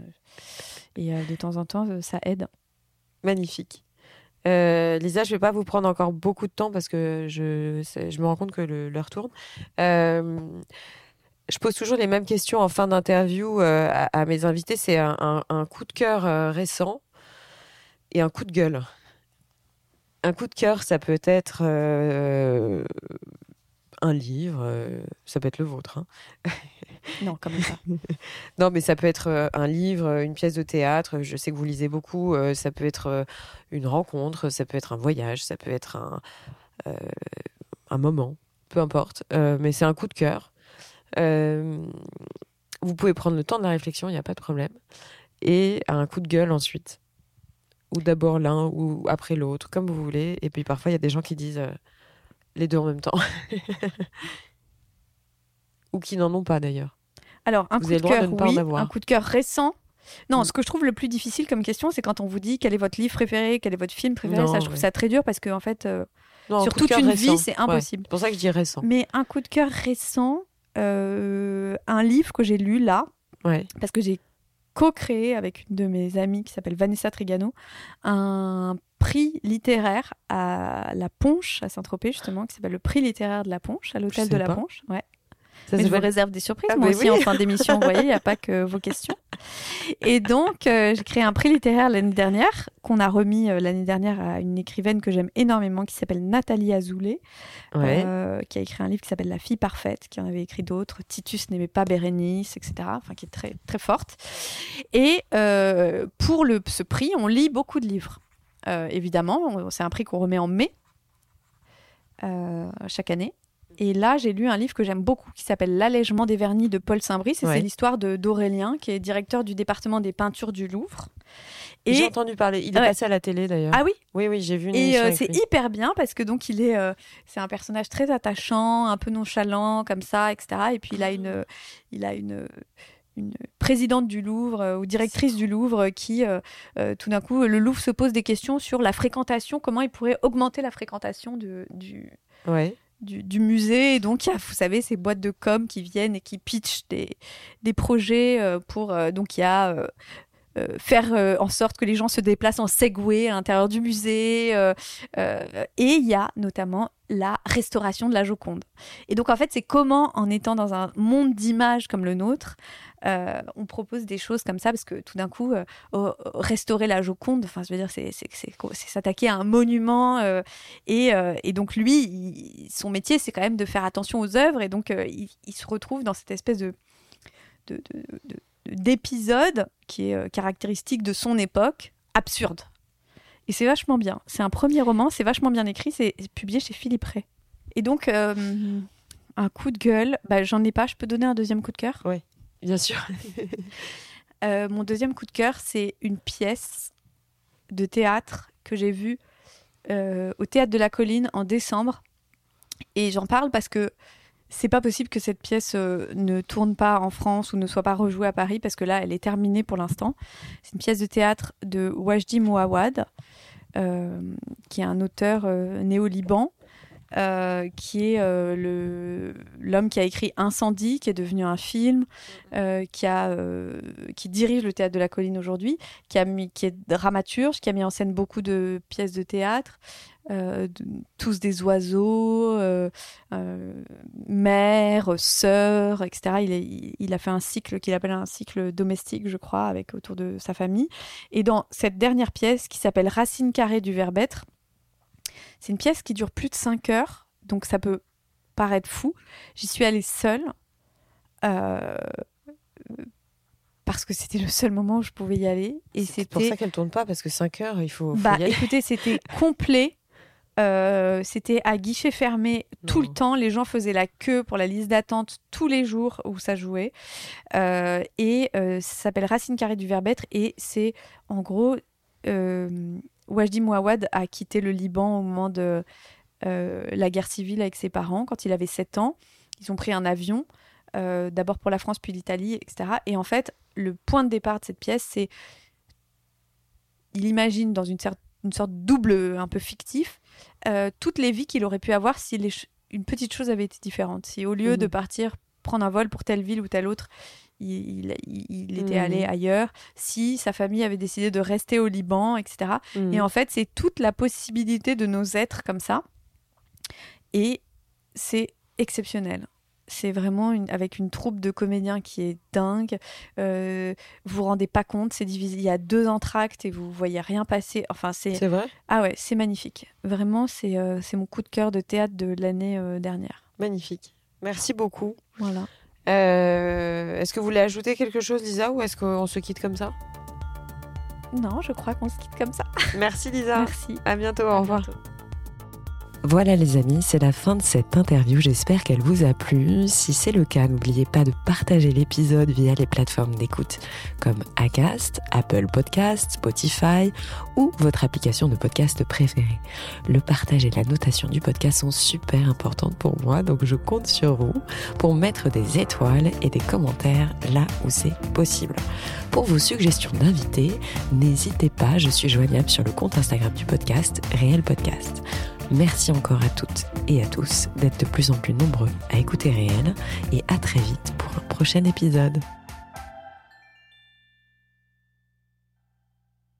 et de temps en temps, ça aide.
Magnifique. Lisa, je vais pas vous prendre encore beaucoup de temps parce que je, je me rends compte que le- l'heure tourne. Je pose toujours les mêmes questions en fin d'interview à, à mes invités. C'est un, un- un coup de cœur récent et un coup de gueule. Un coup de cœur, ça peut être un livre, euh, ça peut être le vôtre. hein.
Non, comme ça.
Non, mais ça peut être euh, un livre, euh, une pièce de théâtre. Je sais que vous lisez beaucoup. Ça peut être une rencontre, ça peut être un voyage, ça peut être un, euh, un moment, peu importe. Euh, mais c'est un coup de cœur. Euh, vous pouvez prendre le temps de la réflexion, il n'y a pas de problème. Et un coup de gueule ensuite. Ou d'abord l'un ou après l'autre, comme vous voulez. Et puis parfois, il y a des gens qui disent les deux en même temps. ou qui n'en ont pas d'ailleurs.
Alors, un
Vous
coup de cœur, oui. Un coup de cœur récent. Non, ce que je trouve le plus difficile comme question, c'est quand on vous dit quel est votre livre préféré, quel est votre film préféré.
Non,
ça, je trouve
ouais.
ça très dur parce que en fait, euh,
Non,
sur toute une
récent.
vie, c'est
Ouais.
impossible.
C'est pour ça que je dis récent.
Mais un coup de cœur récent, euh, un livre que j'ai lu là,
Ouais.
parce que j'ai co-créé avec une de mes amies qui s'appelle Vanessa Trigano un prix littéraire à la Ponche, à Saint-Tropez justement, qui s'appelle le prix littéraire de la Ponche, à l'hôtel de la
pas.
Ponche. Ouais.
Ça
Mais je vous réserve des surprises,
Ah,
moi aussi,
oui.
en fin d'émission, vous voyez, il n'y a pas que vos questions. Et donc, euh, j'ai créé un prix littéraire l'année dernière, qu'on a remis euh, l'année dernière à une écrivaine que j'aime énormément, qui s'appelle Nathalie Azoulay,
Ouais.
euh, qui a écrit un livre qui s'appelle La fille parfaite, qui en avait écrit d'autres, Titus n'aimait pas Bérénice, etc., enfin, qui est très, très forte. Et pour le, ce prix, on lit beaucoup de livres. Euh, évidemment, c'est un prix qu'on remet en mai, euh, chaque année. Et là, j'ai lu un livre que j'aime beaucoup qui s'appelle L'allègement des vernis de Paul Saint-Brice.
Ouais.
c'est l'histoire d'Aurélien, qui est directeur du département des peintures du Louvre. Et
J'ai entendu parler. Il est
Ouais.
passé à la télé d'ailleurs.
ah oui,
Oui, oui, j'ai vu une
et euh, c'est hyper bien parce que donc il est, euh, c'est un personnage très attachant, un peu nonchalant comme ça, etc. Et puis il a une, il a une, une présidente du Louvre euh, ou directrice du Louvre qui, euh, euh, tout d'un coup, le Louvre se pose des questions sur la fréquentation, comment il pourrait augmenter la fréquentation de- du,
Ouais.
du, du musée. Et donc, il y a, vous savez, ces boîtes de com qui viennent et qui pitchent des, des projets euh, pour. euh, donc, il y a euh, faire euh, en sorte que les gens se déplacent en Segway à l'intérieur du musée. Euh, et il y a notamment la restauration de la Joconde. Et donc en fait, c'est comment, en étant dans un monde d'images comme le nôtre, on propose des choses comme ça, parce que tout d'un coup, restaurer la Joconde, enfin, je veux dire, c'est s'attaquer à un monument. Et, et, donc lui, son métier, c'est quand même de faire attention aux œuvres, et donc il, se retrouve dans cette espèce de d'épisodes qui est euh, caractéristique de son époque, absurde. Et c'est vachement bien. C'est un premier roman, c'est vachement bien écrit, c'est publié chez Philippe Ray. Et donc, euh, un coup de gueule, bah, j'en ai pas, je peux donner un deuxième coup de cœur?
Oui, bien sûr.
Euh, mon deuxième coup de cœur, c'est une pièce de théâtre que j'ai vue au Théâtre de la Colline en décembre. Et j'en parle parce que c'est pas possible que cette pièce euh, ne tourne pas en France ou ne soit pas rejouée à Paris parce que là, elle est terminée pour l'instant. C'est une pièce de théâtre de Wajdi Mouawad, euh, qui est un auteur euh, qui est l'homme qui a écrit Incendie, qui est devenu un film, qui, a, qui dirige le théâtre de la colline aujourd'hui, qui, a qui est dramaturge, qui a mis en scène beaucoup de pièces de théâtre, euh, tous des oiseaux, euh, euh, mère, sœur, etc. Il, il, a fait un cycle qu'il appelle un cycle domestique, je crois, avec autour de sa famille. Et dans cette dernière pièce qui s'appelle Racine carrée du verbe être, c'est une pièce qui dure plus de 5 heures, donc ça peut paraître fou. J'y suis allée seule. parce que c'était le seul moment où je pouvais y aller.
Et c'est pour ça qu'elle tourne pas, parce que 5 heures, il faut.
bah, écoutez, c'était complet. Euh, c'était à guichet fermé tout le temps. Les gens faisaient la queue pour la liste d'attente tous les jours où ça jouait. Euh, et euh, ça s'appelle Racine carrée du verbe être. Et c'est en gros, Wajdi Mouawad a quitté le Liban au moment de la guerre civile avec ses parents quand il avait 7 ans. Ils ont pris un avion, d'abord pour la France puis l'Italie, etc. Et en fait, le point de départ de cette pièce, c'est. Il imagine dans une, une sorte double un peu fictif euh, toutes les vies qu'il aurait pu avoir si une petite chose avait été différente. Si au lieu de mhm. partir prendre un vol pour telle ville ou telle autre, il, était allé mhm. ailleurs, si sa famille avait décidé de rester au Liban, etc. Mhm. Et en fait, c'est toute la possibilité de nos êtres comme ça. Et c'est exceptionnel c'est vraiment avec une troupe de comédiens qui est dingue. Euh, vous vous rendez pas compte, c'est divisé. Il y a deux entractes et vous voyez rien passer. Enfin, c'est.
C'est vrai?
Ah ouais, c'est magnifique. Vraiment, c'est euh, c'est mon coup de cœur de théâtre de l'année euh, dernière.
Magnifique. Merci beaucoup.
Voilà.
est-ce que vous voulez ajouter quelque chose, Lisa, ou est-ce qu'on se quitte comme ça?
Non, je crois qu'on se quitte comme ça.
Merci, Lisa.
Merci.
À bientôt. au revoir.
Voilà les amis, c'est la fin de cette interview, j'espère qu'elle vous a plu. Si c'est le cas, n'oubliez pas de partager l'épisode via les plateformes d'écoute comme Acast, Apple Podcast, Spotify ou votre application de podcast préférée. Le partage et la notation du podcast sont super importantes pour moi, donc je compte sur vous pour mettre des étoiles et des commentaires là où c'est possible. Pour vos suggestions d'invités, n'hésitez pas, je suis joignable sur le compte Instagram du podcast, Réel Podcast. Merci encore à toutes et à tous d'être de plus en plus nombreux à écouter Réel et à très vite pour un prochain épisode.